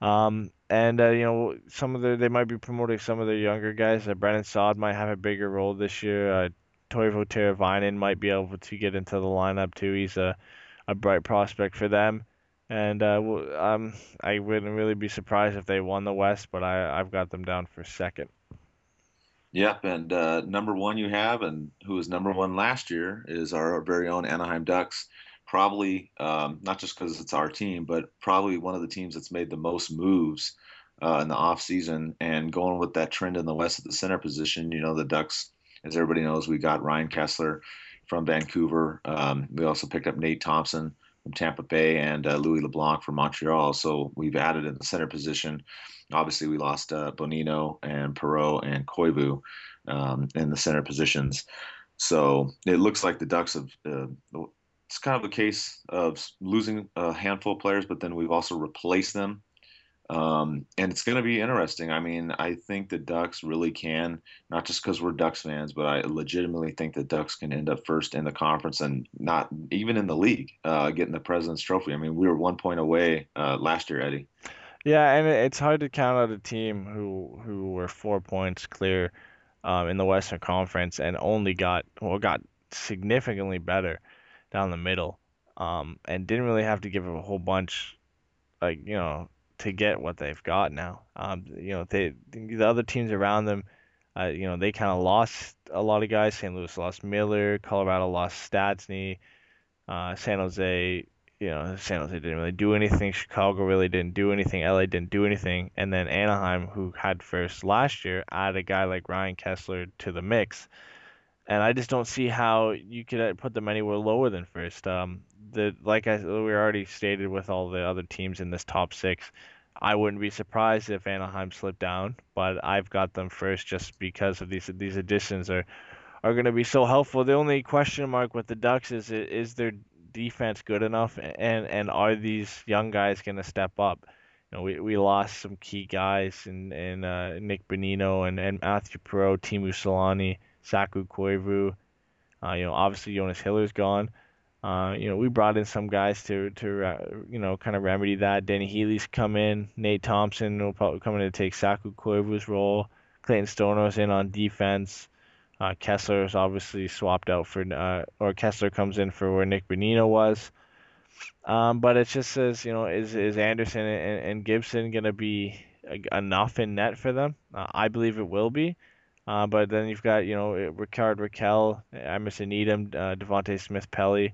Um, and uh, you know some of the they might be promoting some of the younger guys. Uh, Brandon Saad might have a bigger role this year. Uh, Teuvo Teravainen might be able to get into the lineup too. He's a a bright prospect for them. And uh, um, I wouldn't really be surprised if they won the West, but I, I've got them down for second. Yep, and uh, number one you have, and who was number one last year, is our very own Anaheim Ducks. Probably um, not just because it's our team, but probably one of the teams that's made the most moves uh, in the off season. And going with that trend in the West at the center position, you know, the Ducks, as everybody knows, we got Ryan Kesler from Vancouver. Um, we also picked up Nate Thompson from Tampa Bay and uh, Louis LeBlanc from Montreal. So we've added in the center position. Obviously, we lost uh, Bonino and Perreault and Koivu um, in the center positions. So it looks like the Ducks have. Uh, it's kind of a case of losing a handful of players, but then we've also replaced them um, and it's going to be interesting. I mean, I think the Ducks really can, not just because we're Ducks fans, but I legitimately think the Ducks can end up first in the conference and not even in the league, uh, getting the President's Trophy. I mean, we were one point away uh, last year, Eddie. Yeah, and it's hard to count out a team who who were four points clear um, in the Western Conference and only got well got significantly better down the middle, um, and didn't really have to give a whole bunch, like you know to get what they've got now. Um, you know, they the other teams around them, uh, you know, they kind of lost a lot of guys. St. Louis lost Miller, Colorado lost Stastny, uh, San Jose, you know, San Jose didn't really do anything. Chicago really didn't do anything. LA didn't do anything, and then Anaheim, who had first last year, added a guy like Ryan Kesler to the mix. And I just don't see how you could uh, put them anywhere lower than first. Um, the like I we already stated with all the other teams in this top six, I wouldn't be surprised if Anaheim slipped down, but I've got them first just because of these these additions are are going to be so helpful. The only question mark with the Ducks is is their defense good enough, and and are these young guys going to step up? You know, we, we lost some key guys in in uh, Nick Bonino and, and Matthew Perreault, Teemu Selanne, Saku Koivu. Uh, you know, obviously Jonas Hiller's gone. Uh, you know, we brought in some guys to to uh, you know kind of remedy that. Dany Heatley's come in. Nate Thompson will probably come in to take Saku Koivu's role. Clayton Stoner's in on defense. Uh, Kesler is obviously swapped out for, uh, or Kesler comes in for where Nick Bonino was. Um, but it just says, you know, is is Anderson and, and Gibson gonna be enough in net for them. Uh, I believe it will be. Uh, but then you've got, you know, Rickard Rakell, Emerson Etem, uh, Devante Smith Pelly,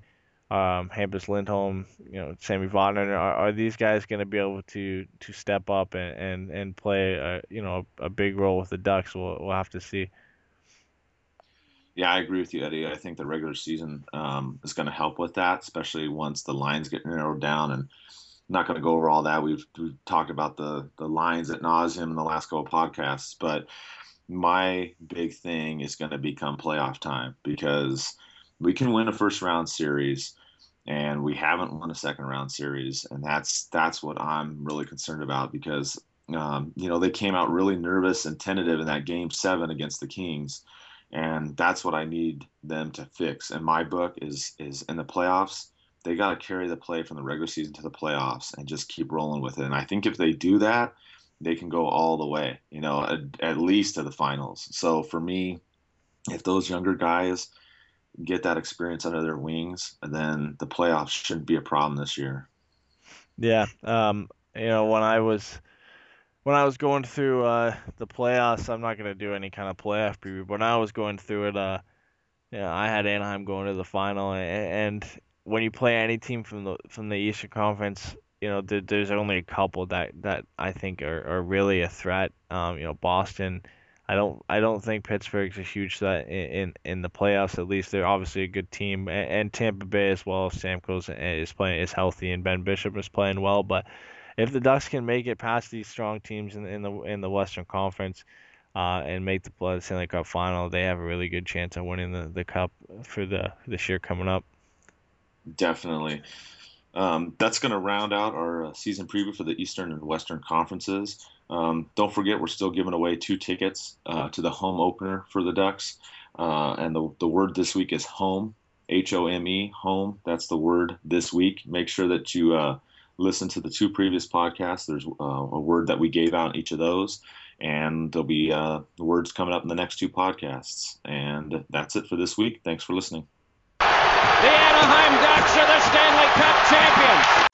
um, Hampus Lindholm, you know, Sami Vatanen. Are, are these guys going to be able to to step up and, and, and play, a, you know, a big role with the Ducks? We'll, we'll have to see. Yeah, I agree with you, Eddie. I think the regular season um, is going to help with that, especially once the lines get narrowed down. And I'm not going to go over all that. We've, we've talked about the the lines at nauseum in the last couple podcasts, but my big thing is going to become playoff time because we can win a first round series and we haven't won a second round series and that's that's what i'm really concerned about because um, you know they came out really nervous and tentative in that game seven against the kings and that's what i need them to fix. And my book is is in the playoffs. They got to carry the play from the regular season to the playoffs and just keep rolling with it. And i think if they do that they can go all the way, you know, at, at least to the finals. So for me, if those younger guys get that experience under their wings, and then the playoffs shouldn't be a problem this year. Yeah, um, you know, when I was when I was going through uh, the playoffs, I'm not gonna do any kind of playoff preview. But when I was going through it, uh, you know, I had Anaheim going to the final, and, and when you play any team from the from the Eastern Conference, you know, th- there's only a couple that that I think are, are really a threat. Um, you know, Boston. I don't I don't think Pittsburgh's a huge threat in, in, in the playoffs. At least they're obviously a good team, and, and Tampa Bay as well. Stamkos is playing is healthy, and Ben Bishop is playing well. But if the Ducks can make it past these strong teams in, in the in the Western Conference, uh, and make the Stanley Cup final, they have a really good chance of winning the, the cup for the this year coming up. Definitely. Um, that's going to round out our uh, season preview for the Eastern and Western conferences. Um, don't forget, we're still giving away two tickets uh, to the home opener for the Ducks. Uh, and the, the word this week is home, H O M E, home. That's the word this week. Make sure that you uh, listen to the two previous podcasts. There's uh, a word that we gave out in each of those. And there'll be uh, words coming up in the next two podcasts. And that's it for this week. Thanks for listening. The Anaheim Ducks are the Stanley Cup champions.